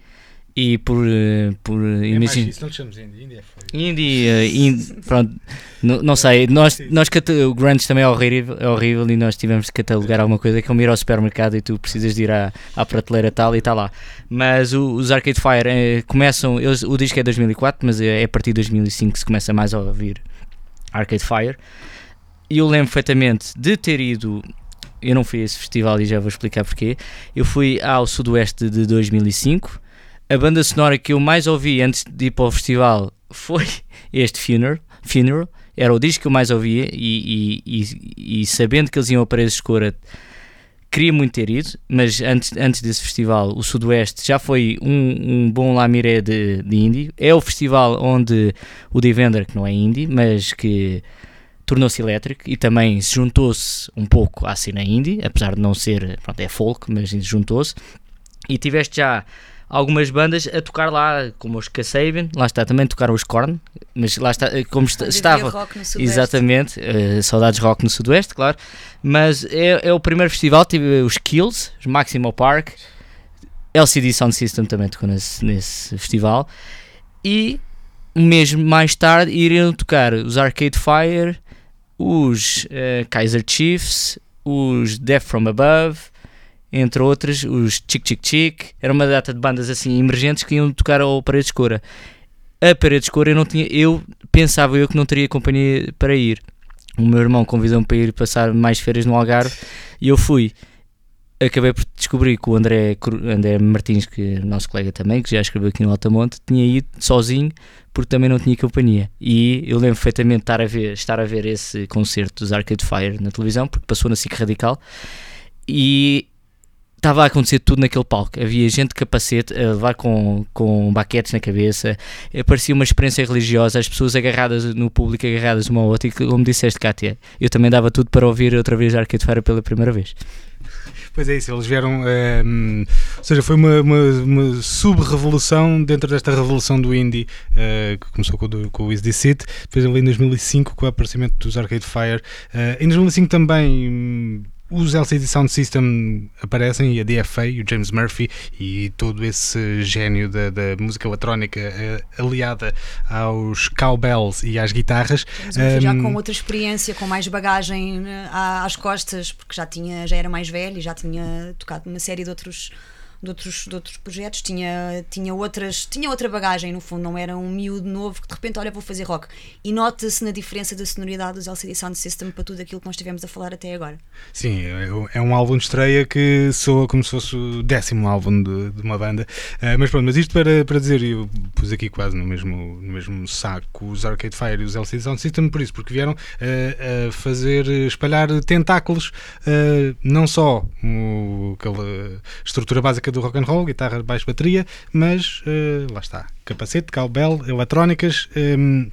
e por, eh, por É mais imagina. isso, não te chamas indie. Indie é feio. Indie, eh, indie, pronto, não, não sei, nós, nós o Grunge também é horrível, é horrível e nós tivemos de catalogar alguma coisa que é como ir ao supermercado e tu precisas de ir à, à prateleira tal e está lá. Mas o- os Arcade Fire eh, começam, eles, o disco é 2004, mas é, é a partir de 2005 que se começa mais a ouvir Arcade Fire. E eu lembro perfeitamente de ter ido, eu não fui a esse festival e já vou explicar porquê. Eu fui ao Sudoeste de 2005. A banda sonora que eu mais ouvi antes de ir para o festival foi <laughs> este Funeral. Funeral. Era o disco que eu mais ouvia e, e- e- e sabendo que eles iam a Paredes de Cora queria muito ter ido, mas antes, antes desse festival o Sudoeste já foi um, um bom lamiré de, de indie. É o festival onde o Divender, que não é indie, mas que tornou-se elétrico e também se juntou-se um pouco à cena indie, apesar de não ser, pronto, é folk, mas juntou-se. E tiveste já algumas bandas a tocar lá, como os Kasabian, lá está, também tocaram os Korn, mas lá está, eh, como Onde estava... rock no Sudoeste. Exatamente, eh, saudades rock no Sudoeste, claro. Mas é, é o primeiro festival, tive os Kills, os Maximo Park, LCD Sound System também tocou nesse, nesse festival. E um mês mais tarde iriam tocar os Arcade Fire, os eh, Kaiser Chiefs, os Death From Above, entre outros, os Chick Chick Chick. Era uma data de bandas assim emergentes que iam tocar ao Paredes de Cora. A Paredes de Cora eu não tinha, eu pensava eu que não teria companhia para ir. O meu irmão convidou-me para ir passar mais férias no Algarve e eu fui. Acabei por descobrir que o André, André Martins, que é nosso colega também, que já escreveu aqui no Altamonte, tinha ido sozinho porque também não tinha companhia. E eu lembro perfeitamente estar a ver, estar a ver esse concerto dos Arcade Fire na televisão, porque passou na SIC Radical, e estava a acontecer tudo naquele palco. Havia gente de capacete a levar com, com baquetes na cabeça, Eh, parecia uma experiência religiosa, as pessoas agarradas no público, agarradas uma ao outra, e como disseste, Kátia, eu também dava tudo para ouvir outra vez Arcade Fire pela primeira vez. Pois é isso, eles vieram. ehm, ou seja, foi uma, uma, uma sub-revolução dentro desta revolução do indie eh, que começou com, do- com o Is This It, depois ali em 2005 com o aparecimento dos Arcade Fire. Eh, em 2005 também. Os LCD Sound System aparecem e a DFA e o James Murphy e todo esse gênio da, da música eletrónica eh, aliada aos cowbells e às guitarras. Eu já com outra experiência, com mais bagagem à- às costas, porque já tinha, já era mais velho e já tinha tocado numa série de outros de outros, de outros projetos, tinha, tinha, outras, tinha outra bagagem no fundo, não era um miúdo novo que de repente, olha, vou fazer rock. E nota-se na diferença da sonoridade dos LCD Sound System para tudo aquilo que nós estivemos a falar até agora. Sim, é é um álbum de estreia que soa como se fosse o décimo álbum de, de uma banda. Ah, mas pronto, mas isto para, para dizer, eu pus aqui quase no mesmo, no mesmo saco os Arcade Fire e os LCD Sound System, por isso, porque vieram ah, a fazer, espalhar tentáculos, ah, não só o, aquela estrutura básica do rock and roll, guitarra, baixo, bateria, mas ah, lá está, capacete, cowbell, eletrónicas. hum,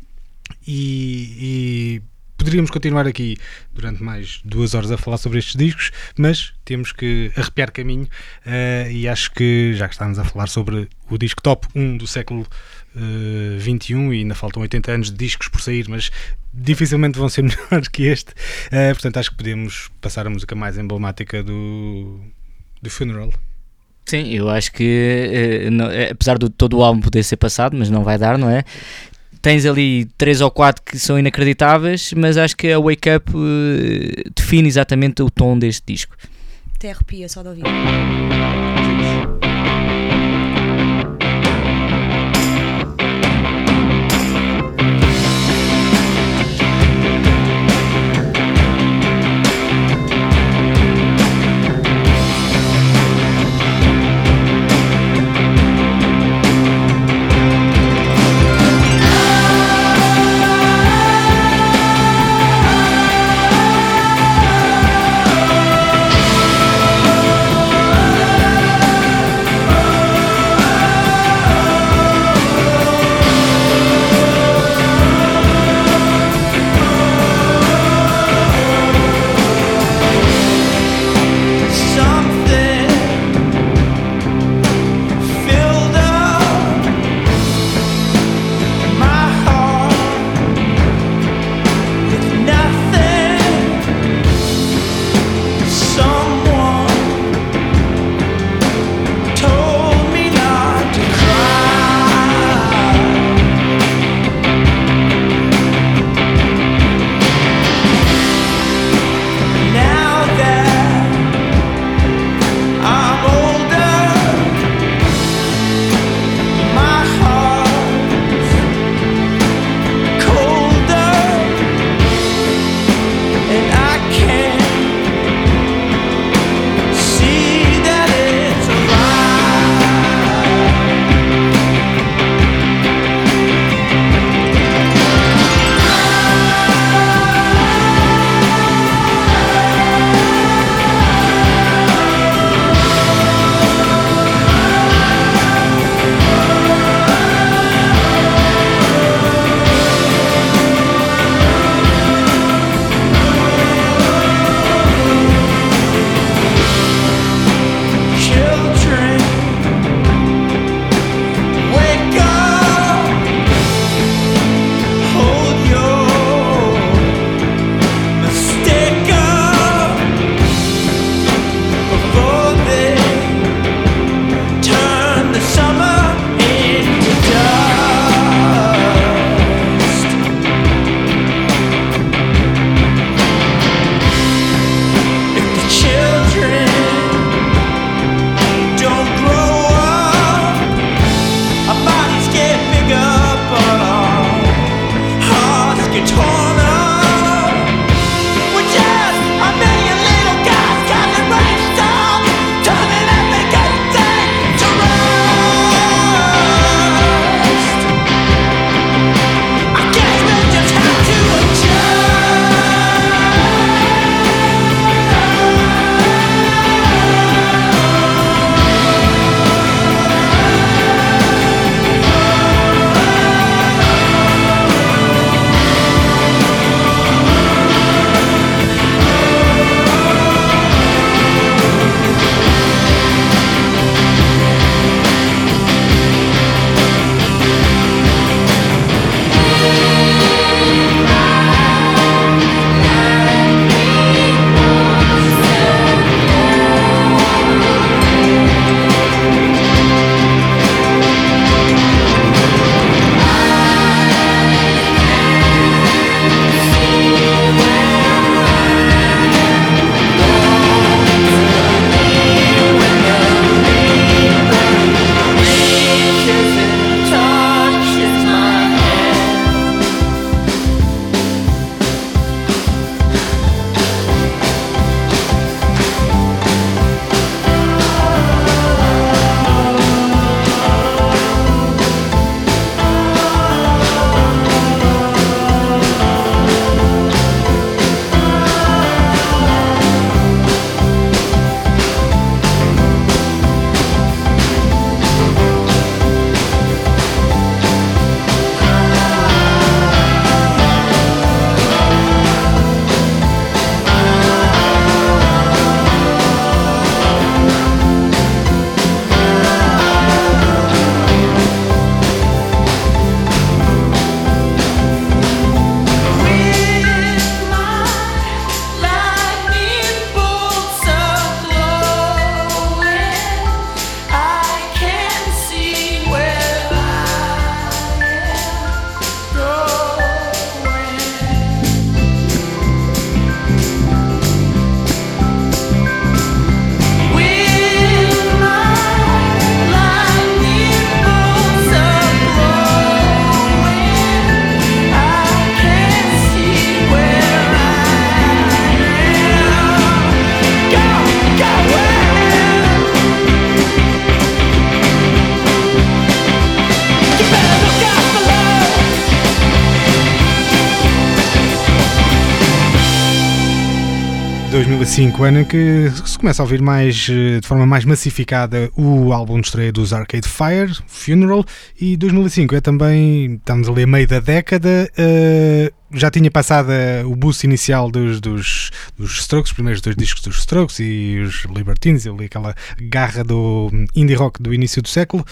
e, e poderíamos continuar aqui durante mais duas horas a falar sobre estes discos, mas temos que arrepiar caminho eh, e acho que já que estamos a falar sobre o disco top 1 do século eh, 21 e ainda faltam 80 anos de discos por sair, mas dificilmente vão ser <laughs> melhores que este, eh, portanto acho que podemos passar a música mais emblemática do, do Funeral. Sim, eu acho que eh, eh, apesar de todo o álbum poder ser passado, mas não vai dar, não é? Tens ali três ou quatro que são inacreditáveis, mas acho que a Wake Up eh, define exatamente o tom deste disco. Até arrepia só de ouvir. 2005, ano em que se começa a ouvir mais, eh, de forma mais massificada o álbum de estreia dos Arcade Fire, Funeral, e 2005 é também, estamos ali a meio da década, eh, já tinha passado eh, o boost inicial dos, dos, dos Strokes, os primeiros dois discos dos Strokes e os Libertines, ali aquela garra do indie rock do início do século,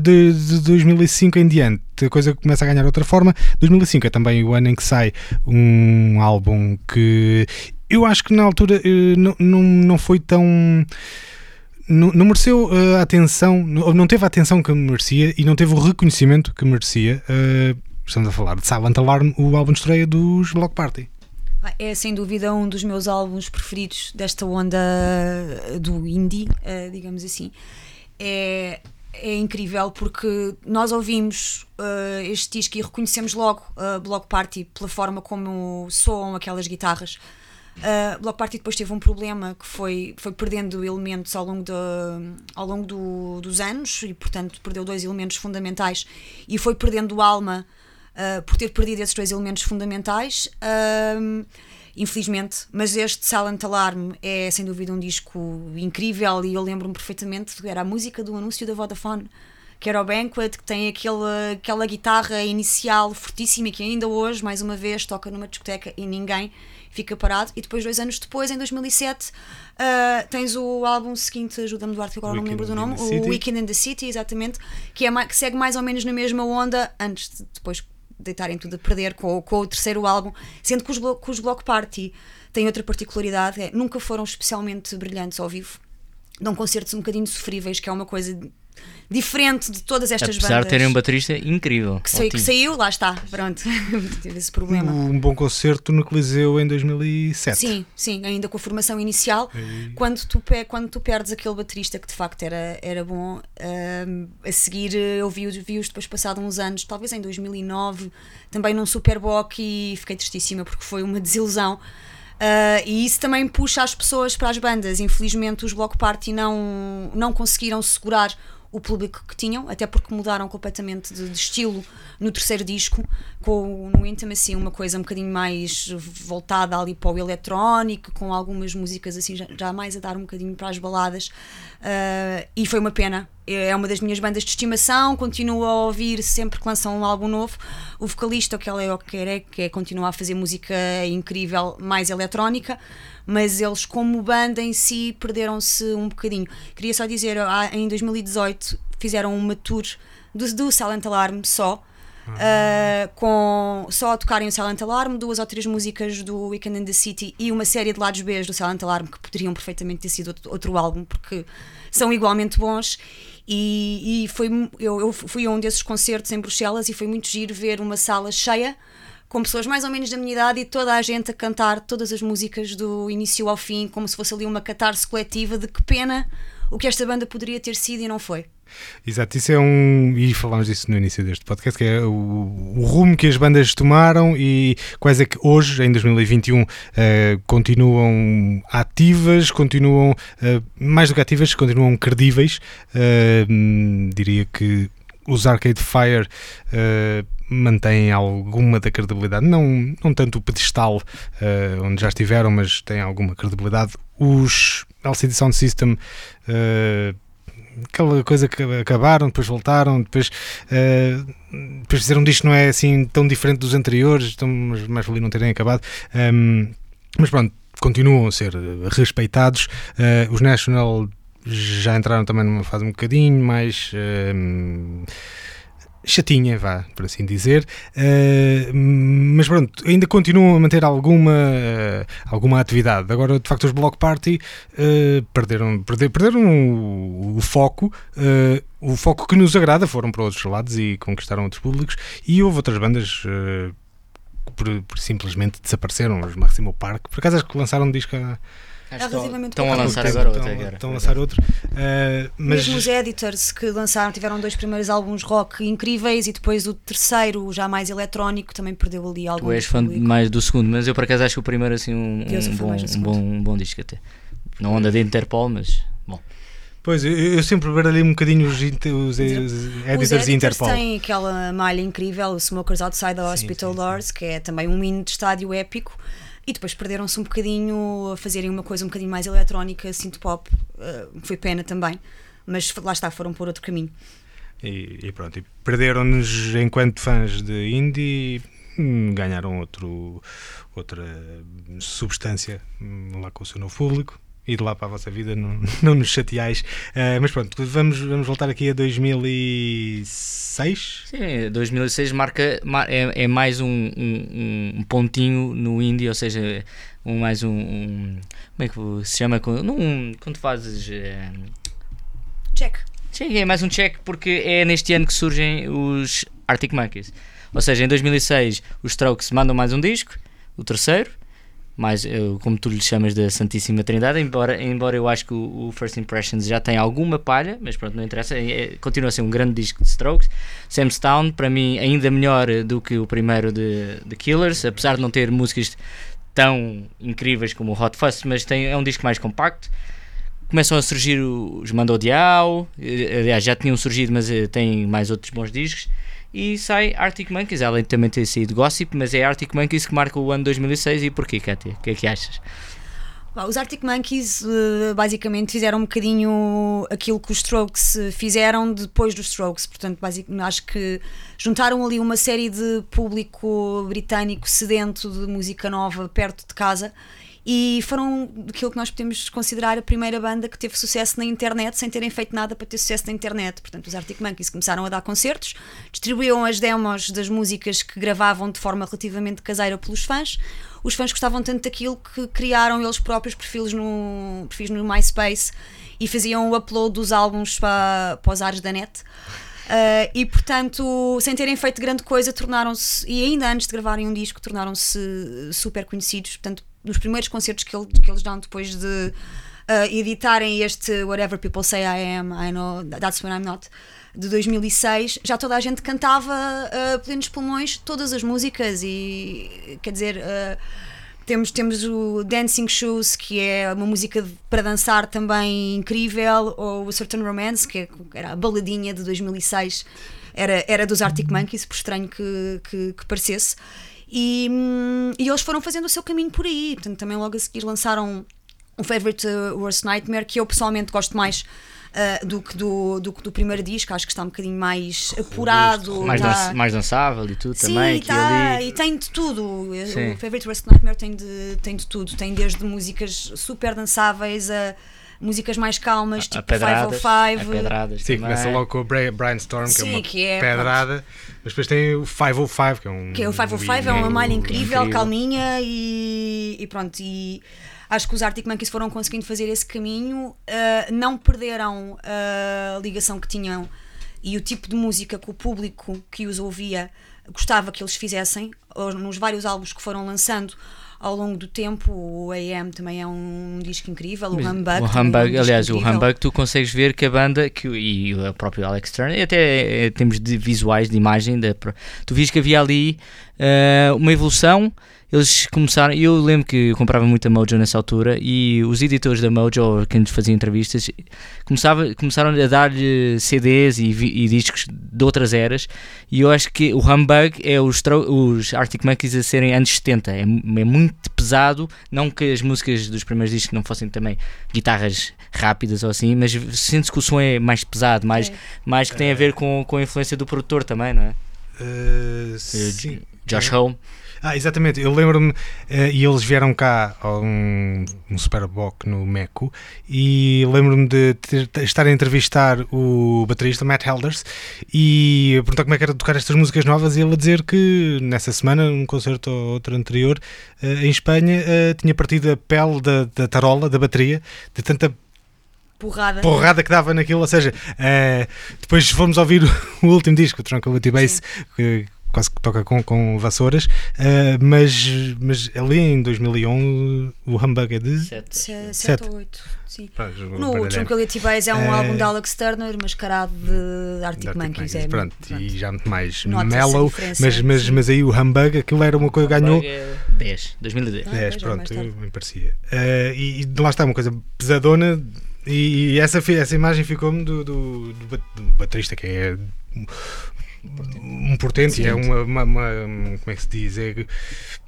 de, de 2005 em diante a coisa começa a ganhar outra forma. 2005 é também o ano em que sai um álbum que eu acho que na altura eh, não, não, não foi tão. Não, não mereceu eh, a atenção, não, não teve a atenção que merecia e não teve o reconhecimento que merecia. Eh, estamos a falar de Silent Alarm, o álbum de estreia dos Block Party. Ah, É sem dúvida um dos meus álbuns preferidos desta onda do indie, eh, digamos assim. É, é incrível porque nós ouvimos eh, este disco e reconhecemos logo a Block Party pela forma como soam aquelas guitarras. Uh, Block Party depois teve um problema que foi, foi perdendo elementos ao longo, de, ao longo do- dos anos e, portanto, perdeu dois elementos fundamentais e foi perdendo alma uh, por ter perdido esses dois elementos fundamentais. Um, infelizmente, mas este Silent Alarm é sem dúvida um disco incrível e eu lembro-me perfeitamente era a música do anúncio da Vodafone que era o Banquet, que tem aquele, aquela guitarra inicial fortíssima que ainda hoje, mais uma vez, toca numa discoteca e ninguém fica parado. E depois, dois anos depois, em 2007, ah, tens o álbum seguinte, ajuda-me Duarte, que agora não me lembro do Weekend nome, o. Weekend in the City, exatamente, que, é, que segue mais ou menos na mesma onda, antes de depois deitarem tudo a perder com, o- com o terceiro álbum, sendo que os, Blo- que os Block Party têm outra particularidade, é, nunca foram especialmente brilhantes ao vivo. Dão concertos um bocadinho sofríveis, que é uma coisa diferente de todas estas Apesar bandas. de terem um baterista incrível. que, saiu, que saiu, lá está, pronto, <laughs> teve esse problema. Um bom concerto no Coliseu em 2007. Sim, sim, ainda com a formação inicial, quando tu, quando tu perdes aquele baterista que de facto era, era bom, ahm, a seguir eh, eu vi-os vi-os depois passado uns anos, talvez em 2009, também num Superboc e fiquei tristíssima porque foi uma <laughs> desilusão. Ah, e isso também puxa as pessoas para as bandas. Infelizmente, os Block Party não, não conseguiram segurar o público que tinham, até porque mudaram completamente de, de estilo no terceiro disco, com no Intimacy uma coisa um bocadinho mais voltada ali para o eletrónico, com algumas músicas assim já, já mais a dar um bocadinho para as baladas, Ah, e foi uma pena. É uma das minhas bandas de estimação, continuo a ouvir sempre que lançam um álbum novo. O vocalista, o Kelly Okereke, que é, continua a fazer música incrível, mais eletrónica, mas eles, como banda em si, perderam-se um bocadinho. Queria só dizer, ah, em 2018 fizeram uma tour do, do Silent Alarm só. ah, com só a tocarem o Silent Alarm, duas ou três músicas do Weekend in the City e uma série de lados B do Silent Alarm que poderiam perfeitamente ter sido outro, outro álbum porque são igualmente bons. E, e foi, eu, eu fui a um desses concertos em Bruxelas e foi muito giro ver uma sala cheia com pessoas mais ou menos da minha idade e toda a gente a cantar todas as músicas do início ao fim, como se fosse ali uma catarse coletiva de que pena o que esta banda poderia ter sido e não foi. Exato, isso é um. E falámos disso no início deste podcast, que é o, o rumo que as bandas tomaram e quais é que hoje, em 2021, eh, continuam ativas, continuam. eh, mais do que ativas, continuam credíveis. Hum, diria que os Arcade Fire. mantêm alguma da credibilidade, não, não tanto o pedestal eh, onde já estiveram, mas têm alguma credibilidade. Os LCD Sound System eh, aquela coisa que acabaram, depois voltaram, depois, eh, depois fizeram um disco não é assim tão diferente dos anteriores, então, mas mais valia não terem acabado. Ehm, mas pronto, continuam a ser respeitados. Eh, os National já entraram também numa fase um bocadinho mais. ehm, chatinha, vá, por assim dizer, Eh, mas pronto, ainda continuam a manter alguma, eh, alguma atividade. Agora, de facto, os Block Party eh, perderam, perder- perderam o, o foco, eh, o foco que nos agrada, foram para outros lados e conquistaram outros públicos, e houve outras bandas que por, por simplesmente desapareceram, os Maximo Park, por acaso acho que lançaram um disco há Acho que relativamente estão a lançar agora outro estão, a lançar outro, eh, mas Mesmo os Editors que lançaram, tiveram dois primeiros álbuns rock incríveis e depois o terceiro, já mais eletrónico, também perdeu ali algum Tu és fã público. mais do segundo, mas eu por acaso acho o primeiro assim um, um, bom, um, bom, um bom disco até. Na onda de Interpol, mas bom. Pois, eu, eu sempre baralhei um bocadinho os, os, os editors Os e Interpol. têm aquela malha incrível, o Smokers Outside the Hospital sim, sim. Doors, que é também um hino de estádio épico. E depois perderam-se um bocadinho a fazerem uma coisa um bocadinho mais eletrónica, synth pop. eh, foi pena também. Mas lá está, foram por outro caminho. E, e pronto, e perderam-nos enquanto fãs de indie, hum, ganharam outro, outra substância hum, lá com o seu novo público. E de lá para a vossa vida não, <laughs> não nos chateais. Ah, mas pronto, vamos, vamos voltar aqui a 2006. Sim, 2006 marca, mar- é, é mais um, um, um pontinho no indie, ou seja, um, mais um, um- Como é que se chama? quando- Num, quando fazes. eh, Check. Sim, é mais um check porque é neste ano que surgem os Arctic Monkeys. Ou seja, em 2006 os Strokes mandam mais um disco, o terceiro, mais, como tu lhe chamas da Santíssima Trindade, embora, embora eu acho que o, o First Impressions já tem alguma palha, mas pronto, não interessa, é- é- continua a ser um grande disco de Strokes. Sam's Town, para mim, ainda melhor do que o primeiro de, de Killers, apesar de não ter músicas tão incríveis como o Hot Fuss, mas tem, é um disco mais compacto começam a surgir os Mando Diao, eh, aliás já tinham surgido, mas eh, têm mais outros bons discos. E sai Arctic Monkeys, além de também ter saído Gossip, mas é Arctic Monkeys que marca o ano 2006. E porquê, Kátia? O que é que achas? Os Arctic Monkeys eh, basicamente fizeram um bocadinho aquilo que os Strokes fizeram depois dos Strokes, portanto, acho que juntaram ali uma série de público britânico sedento de música nova perto de casa e foram aquilo que nós podemos considerar a primeira banda que teve sucesso na internet sem terem feito nada para ter sucesso na internet. Portanto, os Arctic Monkeys começaram a dar concertos, distribuíam as demos das músicas que gravavam de forma relativamente caseira pelos fãs. Os fãs gostavam tanto daquilo que criaram eles próprios perfis no, perfis no MySpace e faziam o upload dos álbuns para, para os ares da net. Uh, e portanto, sem terem feito grande coisa, tornaram-se, e ainda antes de gravarem um disco, tornaram-se super conhecidos. Portanto, nos primeiros concertos que, ele- que eles dão depois de uh, editarem este Whatever People Say I Am, I Know That's When I'm Not, de 2006, já toda a gente cantava uh, plenos pulmões todas as músicas e quer dizer. uh, temos, temos o Dancing Shoes, que é uma música para dançar também incrível, ou o Certain Romance, que é- era a baladinha de 2006, era, era dos Arctic Monkeys, por estranho que, que, que parecesse. E, hum, e eles foram fazendo o seu caminho por aí. Portanto, também logo a seguir lançaram o Favorite uh, Worst Nightmare, que eu pessoalmente gosto mais uh, do, que do, do do primeiro disco, acho que está um bocadinho mais apurado. Mais, tá- mais dançável e tudo Sim, também. tá, ali. e tem de tudo. Sim. O Favorite Worst Nightmare tem de, tem de tudo. Tem desde músicas super dançáveis a músicas mais calmas, A tipo pedradas, 505. a pedradas Sim, também. começa logo com o Bra- Brian Storm, que é Sim, uma que é, pedrada, mas depois tem o 505, que é um. Que é o 505 é hino uma malha incrível, incrível. calminha e, e pronto. E acho que os Arctic Monkeys foram conseguindo fazer esse caminho, ah, não perderam a ligação que tinham e o tipo de música que o público que os ouvia gostava que eles fizessem, ou nos vários álbuns que foram lançando ao longo do tempo. O AM também é um disco incrível, o Humbug. o também é um Humbug, aliás, o incrível. Humbug, tu consegues ver que a banda que, o- e o próprio Alex Turner, e até eh, temos de visuais, de imagem, pro- tu viste que havia ali eh, uma evolução. Eles começaram, eu lembro que eu comprava muito a Mojo nessa altura e os editores da Mojo, quem nos fazia entrevistas, começava, começaram a dar-lhe CDs e, e discos de outras eras. E eu acho que o Humbug é os, os Arctic Monkeys a serem anos 70, é, é muito pesado. Não que as músicas dos primeiros discos não fossem também guitarras rápidas ou assim, mas sente-se que o som é mais pesado, mais, É. mais que tem a ver com, com a influência do produtor também, não é? Uh, sim. Josh Home. Ah, exatamente, eu lembro-me, eh, e eles vieram cá a um, um Superboc no Meco, e lembro-me de ter- de estar a entrevistar o baterista Matt Helders e perguntar como é que era tocar estas músicas novas, e ele a dizer que nessa semana, num concerto ou outro anterior, eh, em Espanha, eh, tinha partido a pele da, da tarola, da bateria, de tanta Porrada. porrada que dava naquilo, ou seja, eh, depois fomos ouvir <laughs> o último disco, o Tranquility Base, que quase que toca com, com vassouras, eh, mas, mas ali em 2001 o Humbug é de... Sete. Se- Sete. Sete ou oito. Sim. Pá, No baralhei-me. Tranquility Base é um Eh, álbum de Alex Turner mascarado de Arctic, De Arctic Monkeys. Monkeys, É, pronto, pronto. e já muito mais mellow, mas, mas, sim. mas aí o Humbug, aquilo era uma coisa que ganhou é 10, 2010. Ah, 10, pois é, pronto, mais tarde. me parecia. Eh, e, e lá está, uma coisa pesadona, E, e essa, essa imagem ficou-me do, do, do do baterista, que é um portento, e é uma, uma- uma- Como é que se diz? É,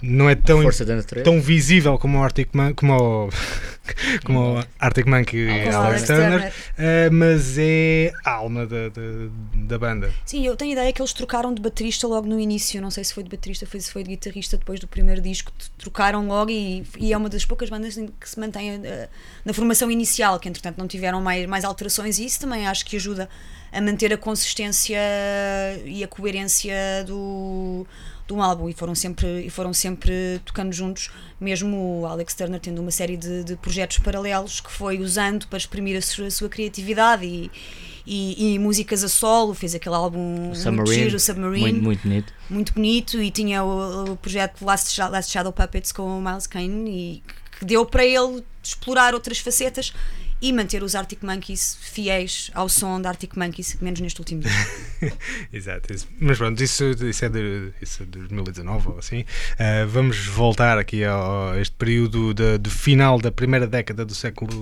não é tão, Força da natureza. tão visível como o Arctic Man, como o, <laughs> <laughs> como Arctic Monkey e Alex Turner, eh, mas é a alma da, da, da banda. Sim, eu tenho ideia que eles trocaram de baterista logo no início. Não sei se foi de baterista, foi, se foi de guitarrista depois do primeiro disco. Trocaram logo e, e é uma das poucas bandas que se mantém eh, na formação inicial, que entretanto não tiveram mais, mais alterações. E isso também acho que ajuda a manter a consistência e a coerência do, do álbum. E foram, sempre, e foram sempre tocando juntos, mesmo o Alex Turner tendo uma série de, de projetos paralelos que foi usando para exprimir a sua, a sua criatividade. E, e, e músicas a solo, fez aquele álbum muito Submarine, giro, o Submarine, Muito, muito bonito. muito bonito e tinha o, o projeto Last, Last Shadow Puppets com o Miles Kane e que deu para ele explorar outras facetas e manter os Arctic Monkeys fiéis ao som da Arctic Monkeys, menos neste último disco. <laughs> Exato, isso. mas pronto, isso, isso, é de, isso é de 2019 ou assim. Uh, vamos voltar aqui a este período de, de final da primeira década do século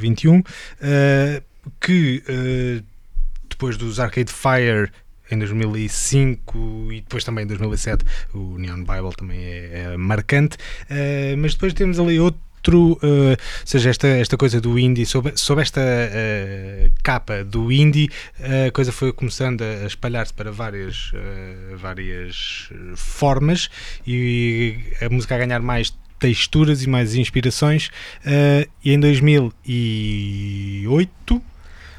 XXI, uh, que uh, depois dos Arcade Fire em 2005 e depois também em 2007 o Neon Bible também é, é marcante, mas depois temos ali outro outro, uh, ou seja, esta, esta coisa do indie, sob, sob esta uh, capa do indie, a coisa foi começando a espalhar-se para várias, uh, várias formas e a música a ganhar mais texturas e mais inspirações. Uh, e em 2008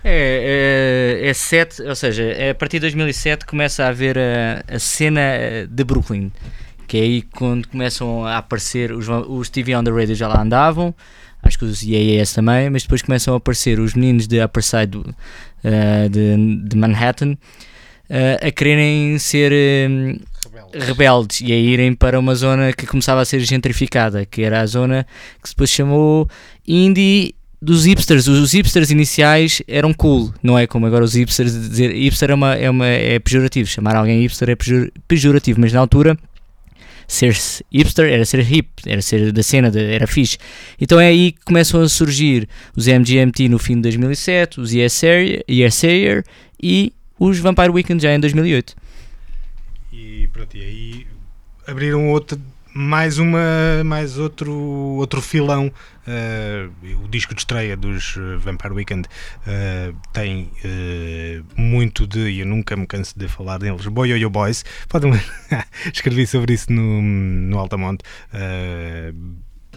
É, é, é sete, ou seja, é a partir de 2007 começa a haver a, a cena de Brooklyn, que é aí quando começam a aparecer os, os TV on the Radio já lá andavam, acho que os EAS também, mas depois começam a aparecer os meninos de Upper Side uh, de, de Manhattan uh, a quererem ser uh, rebeldes. rebeldes e a irem para uma zona que começava a ser gentrificada, que era a zona que depois chamou Indie dos hipsters, os hipsters iniciais eram cool, não é como agora os hipsters dizer hipster é, uma, é, uma, é pejorativo, chamar alguém hipster é pejor, pejorativo, mas na altura ser hipster era ser hip, era ser da cena, de, era fixe. Então é aí que começam a surgir os MGMT no fim de 2007, os ESAyer e os Vampire Weekend já em 2008. E pronto, e aí abriram outro, mais uma mais outro outro filão uh, o disco de estreia dos Vampire Weekend uh, tem uh, muito de e eu nunca me canso de falar deles Boy Yo Yo Boys. <laughs> Podem <laughs> escrevi sobre isso no, no Altamonte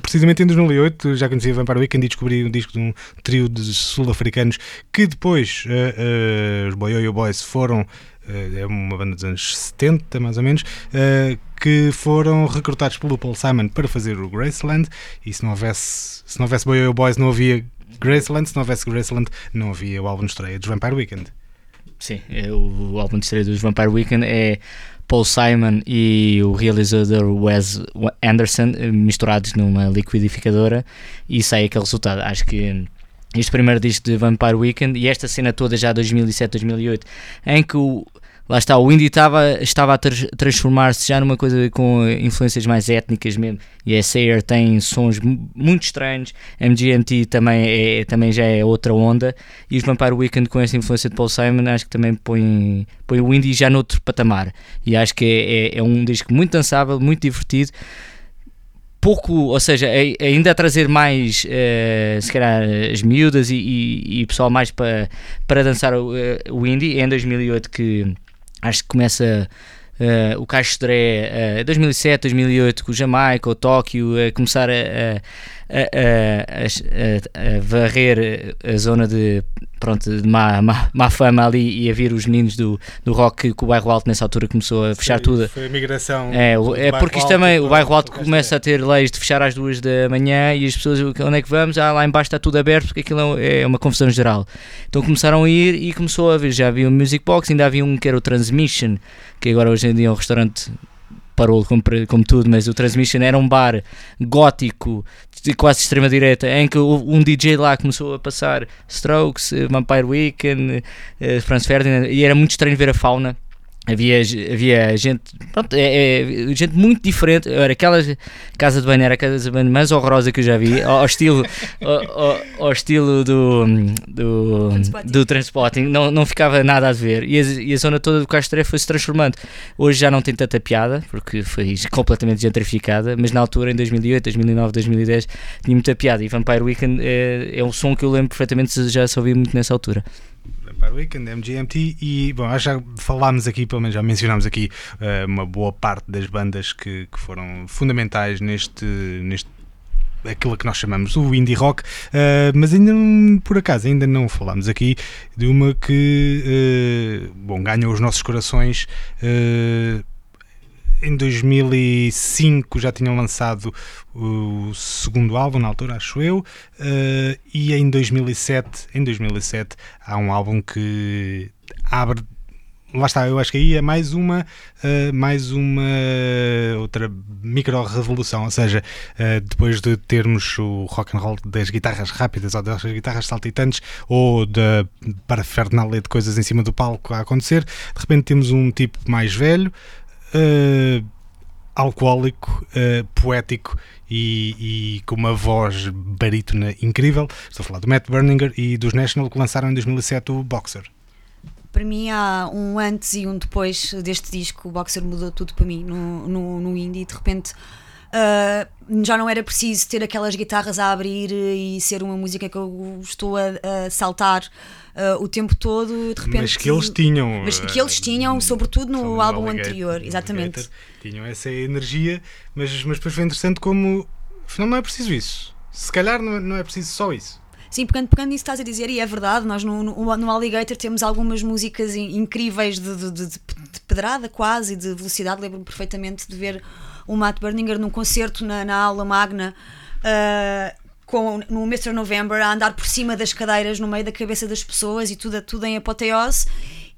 precisamente em 2008 já conhecia Vampire Weekend e descobri um disco de um trio de sul-africanos que depois os Boy Yo Yo Boys foram é uma banda dos anos 70 mais ou menos uh, que foram recrutados pelo Paul Simon para fazer o Graceland e se não houvesse se não houvesse Boy Boys não havia Graceland, se não houvesse Graceland não havia o álbum de estreia dos Vampire Weekend Sim, é o, álbum de estreia dos Vampire Weekend é Paul Simon e o realizador Wes Anderson misturados numa liquidificadora e sai aquele resultado, acho que este primeiro disco de Vampire Weekend e esta cena toda já 2007-2008 em que o, lá está, o indie estava, estava a tra transformar-se já numa coisa com influências mais étnicas mesmo. E a Sayer tem sons muito estranhos MGMT também, é, também já é outra onda e os Vampire Weekend com essa influência de Paul Simon acho que também põe, põe o indie já noutro patamar. E acho que é, é, é um disco muito dançável, muito divertido pouco, ou seja, ainda a trazer mais, uh, se calhar, as miúdas e, e, e pessoal mais para, para dançar o, uh, o indie. É em 2008 que acho que começa uh, o Caixo Dré, uh, 2007, 2008, com o Jamaica, o Tóquio, a começar a, a, a, a, varrer a zona de, pronto, de má, má, má, fama ali e a vir os meninos do, do rock que o Bairro Alto nessa altura começou a fechar foi, tudo. Foi a migração. É, é porque isto também, o Bairro Alto começa a ter leis de fechar às duas da manhã e as pessoas, onde é que vamos? Ah, lá embaixo está tudo aberto porque aquilo é uma confusão geral. Então começaram a ir e começou a ver, já havia um Music Box, ainda havia um que era o Transmission, que agora hoje em dia é um restaurante parou como, como tudo, mas o Transmission era um bar gótico, de quase extrema-direita, em que um DJ lá começou a passar Strokes, Vampire Weekend, uh, Franz Ferdinand, e era muito estranho ver a fauna. Havia, havia gente, pronto, é, é, gente muito diferente. Era aquela casa de banho, era a casa de banho mais horrorosa que eu já vi, ao, ao estilo, <laughs> ao, ao- estilo do, do, Transporting. do transporting, não, não ficava nada a ver. E a, e a zona toda do Castré foi se transformando. Hoje já não tem tanta piada, porque foi completamente gentrificada, mas na altura, em 2008, 2009, 2010, tinha muita piada. E Vampire Weekend é, é um som que eu lembro perfeitamente, já se ouvia muito nessa altura. Vampire Weekend, MGMT e, bom, já falámos aqui, pelo menos já mencionámos aqui eh, uma boa parte das bandas que, que foram fundamentais neste, neste aquilo que nós chamamos o indie rock, eh, mas ainda por acaso ainda não falámos aqui de uma que eh, bom, ganhou os nossos corações eh, em 2005 já tinham lançado o segundo álbum na altura, acho eu, eh, e em 2007, em 2007 há um álbum que abre lá está, eu acho que aí é mais uma eh, mais uma outra micro revolução, ou seja, eh, depois de termos o rock and roll das guitarras rápidas ou das guitarras saltitantes ou da parafernália de coisas em cima do palco a acontecer, de repente temos um tipo mais velho eh, alcoólico, eh, poético e, e com uma voz barítona incrível. Estou a falar do Matt Berninger e dos National que lançaram em 2007 o Boxer. Para mim há um antes e um depois deste disco. O Boxer mudou tudo para mim no, no, no indie. De repente ah, já não era preciso ter aquelas guitarras a abrir e ser uma música que eu estou a, a saltar ah, o tempo todo. De repente, Mas que eles tinham. Mas que eh, eles tinham, sobretudo no álbum anterior, exatamente. Alligator, tinham essa energia, mas, mas depois foi interessante como afinal não é preciso isso. Se calhar não, não é preciso só isso. Sim, pegando, pegando nisso estás a dizer, e é verdade, nós no, no, no Alligator temos algumas músicas in- incríveis de, de, de- de pedrada quase de velocidade. Lembro-me perfeitamente de ver o Matt Berninger num concerto na, na aula magna. ah, com, no Mr. November a andar por cima das cadeiras no meio da cabeça das pessoas e tudo, tudo em apoteose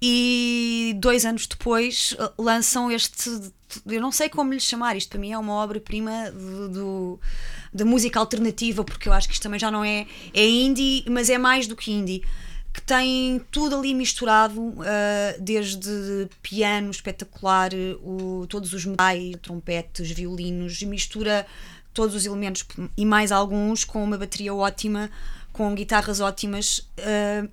e dois anos depois ah, lançam este eu não sei como lhe chamar, isto para mim é uma obra-prima do, da música alternativa, porque eu acho que isto também já não é, é indie, mas é mais do que indie, que tem tudo ali misturado, ah, desde piano espetacular, o, todos os metais, trompetes, violinos, mistura todos os elementos e mais alguns com uma bateria ótima, com guitarras ótimas. ah,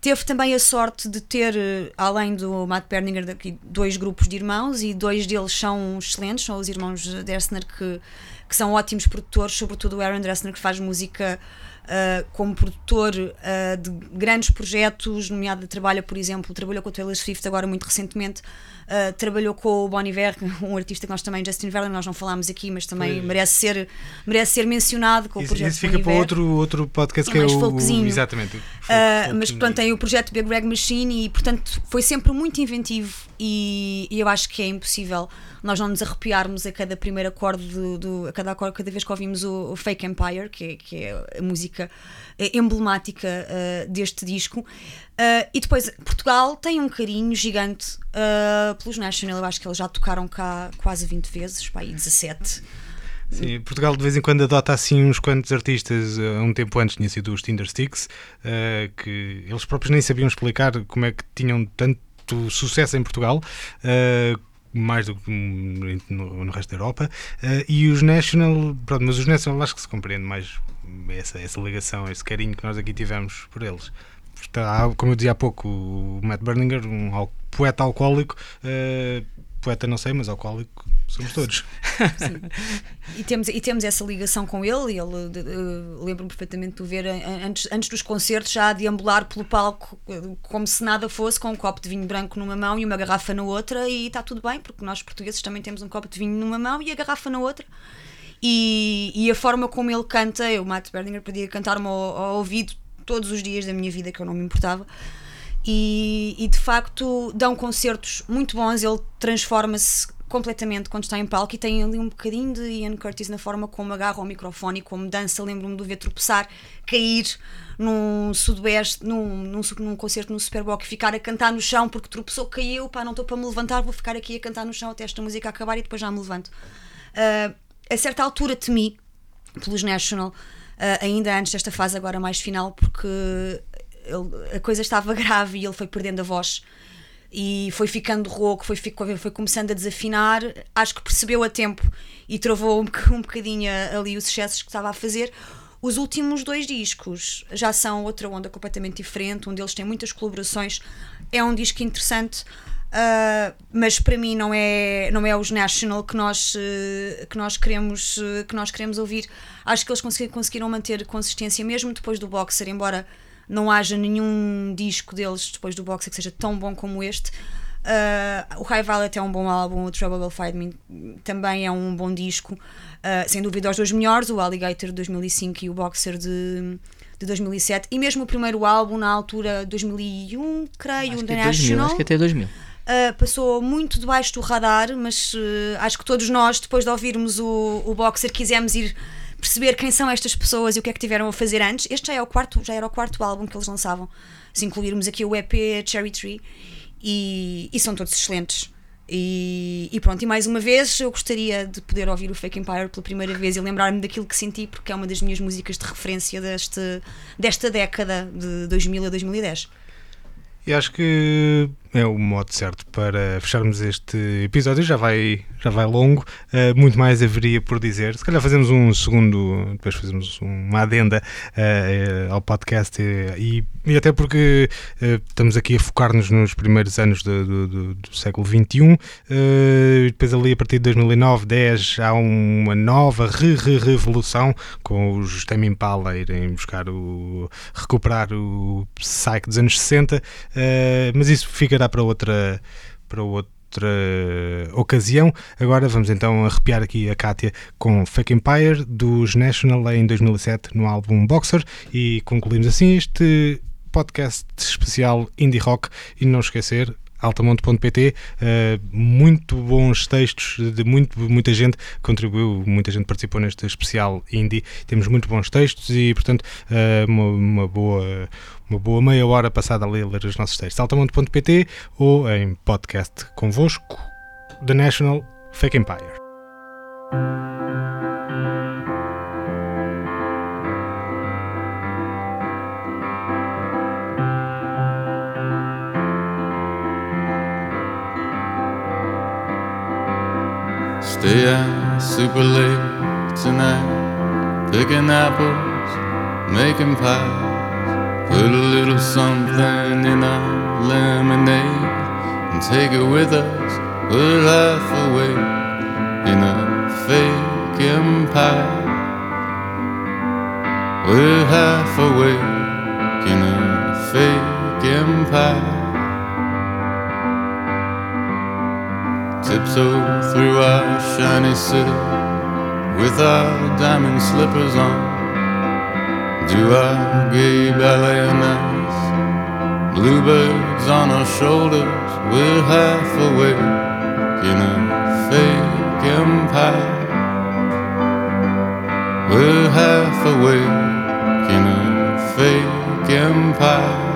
Teve também a sorte de ter, eh, além do Matt Berninger, dois grupos de irmãos e dois deles são excelentes, são os irmãos Dessner que, que são ótimos produtores, sobretudo o Aaron Dessner que faz música ah, como produtor ah, de grandes projetos, nomeado trabalha, por exemplo, trabalhou com o Taylor Swift agora muito recentemente, ah, trabalhou com o Bon Iver, um artista que nós também, Justin Vernon, nós não falámos aqui, mas também merece ser, merece ser mencionado com o Isso, projeto isso Bon fica para Iver. outro, outro podcast É que é o. folkzinho. Exatamente. o folk- Uh, folkinho. mas portanto tem o projeto Big Rag Machine e portanto foi sempre muito inventivo e, e eu acho que é impossível nós não nos arrepiarmos a cada primeiro acorde do, do- a cada acorde, cada vez que ouvimos o, o Fake Empire que é, que é a música emblemática uh, deste disco Uh, e depois Portugal tem um carinho gigante uh, pelos National eu acho que eles já tocaram cá quase 20 vezes pá, aí 17 Sim, Portugal de vez em quando adota assim uns quantos artistas. eh, Um tempo antes tinha sido os Tinder Sticks, eh, que eles próprios nem sabiam explicar como é que tinham tanto sucesso em Portugal. eh, mais do que no, no resto da Europa Eh, e os National, pronto, mas os National acho que se compreende mais essa, essa ligação, esse carinho que nós aqui tivemos por eles. Está, como eu dizia há pouco, o Matt Berninger, um poeta alcoólico, eh, poeta não sei, mas alcoólico somos todos. <laughs> E temos, e temos essa ligação com ele, ele lembro-me perfeitamente de o ver antes, antes dos concertos já a deambular pelo palco como se nada fosse, com um copo de vinho branco numa mão e uma garrafa na outra, e está tudo bem, porque nós portugueses também temos um copo de vinho numa mão e a garrafa na outra. E, e a forma como ele canta, eu, Matt Berninger, podia cantar-me ao, ao ouvido todos os dias da minha vida, que eu não me importava. E, e, de facto dão concertos muito bons, ele transforma-se completamente quando está em palco e tem ali um bocadinho de Ian Curtis na forma como agarra o microfone e como dança. Lembro-me de o ver tropeçar, cair num sudoeste, num, num, num concerto no Superboc e ficar a cantar no chão porque tropeçou, caiu, pá, não estou para me levantar, vou ficar aqui a cantar no chão até esta música acabar e depois já me levanto. Ah, a certa altura temi pelos National, ah, ainda antes desta fase agora mais final, porque ele- a coisa estava <laughs> grave e ele foi perdendo a voz. e foi ficando rouco, foi, foi começando a desafinar. Acho que percebeu a tempo e travou um, um bocadinho ali os sucessos que estava a fazer. Os últimos dois discos já são outra onda completamente diferente. Um deles tem muitas colaborações. É um disco interessante, ah, mas para mim não é, não é os National que nós, eh, que nós, queremos, eh, que nós queremos ouvir. Acho que eles consegui- conseguiram manter consistência mesmo depois do Boxer, embora não haja nenhum disco deles depois do Boxer que seja tão bom como este. Ah, o High Violet é um bom álbum, o Trouble Will Find Me também é um bom disco. Ah, sem dúvida, os dois melhores, o Alligator de 2005 e o Boxer de, de 2007. E mesmo o primeiro álbum, na altura 2001, creio, Acho que, é 2000, National. acho que até 2000. Uh, passou muito debaixo do radar, mas uh, acho que todos nós, depois de ouvirmos o, o Boxer, quisemos ir perceber quem são estas pessoas e o que é que tiveram a fazer antes. Este já, é o quarto, já era o quarto álbum que eles lançavam, se incluirmos aqui o EP Cherry Tree, e, e são todos excelentes. E, e pronto, e mais uma vez eu gostaria de poder ouvir o Fake Empire pela primeira vez e lembrar-me daquilo que senti, porque é uma das minhas músicas de referência deste, desta década de 2000 a 2010. E acho que é o modo certo para fecharmos este episódio. Já vai, já vai longo, eh, muito mais haveria por dizer. Se calhar fazemos um segundo, depois fazemos uma adenda eh, ao podcast e, e até porque eh, estamos aqui a focar-nos nos primeiros anos do, do- do- do século XXI. depois ali a partir de 2009, 10 há uma nova re-re-revolução com os Tame Impala irem buscar o recuperar o psyche dos anos 60 eh, mas isso para outra para outra ocasião. Agora vamos então arrepiar aqui a Kátia com Fake Empire dos National em 2007 no álbum Boxer e concluímos assim este podcast especial Indie Rock e não esquecer altamonte.pt eh, muito bons textos de muito, muita gente contribuiu, muita gente participou neste especial indie, temos muito bons textos e portanto eh, uma, uma boa uma boa meia hora passada a ler, ler os nossos textos. altamonte.pt ou em podcast convosco The National Fake Empire Stay out super late tonight, picking apples, making pies. Put a little something in our lemonade and take it with us. We're half awake in a fake empire. We're half awake in a fake empire. Tiptoe through our shiny city with our diamond slippers on. Do our gay ballet nights. Bluebirds on our shoulders, we're half awake in a fake empire. We're half awake in a fake empire.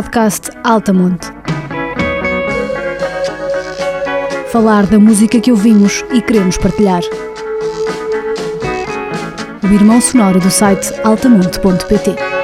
Podcast Altamonte. Falar da música que ouvimos e queremos partilhar. O irmão sonoro do site altamonte.pt.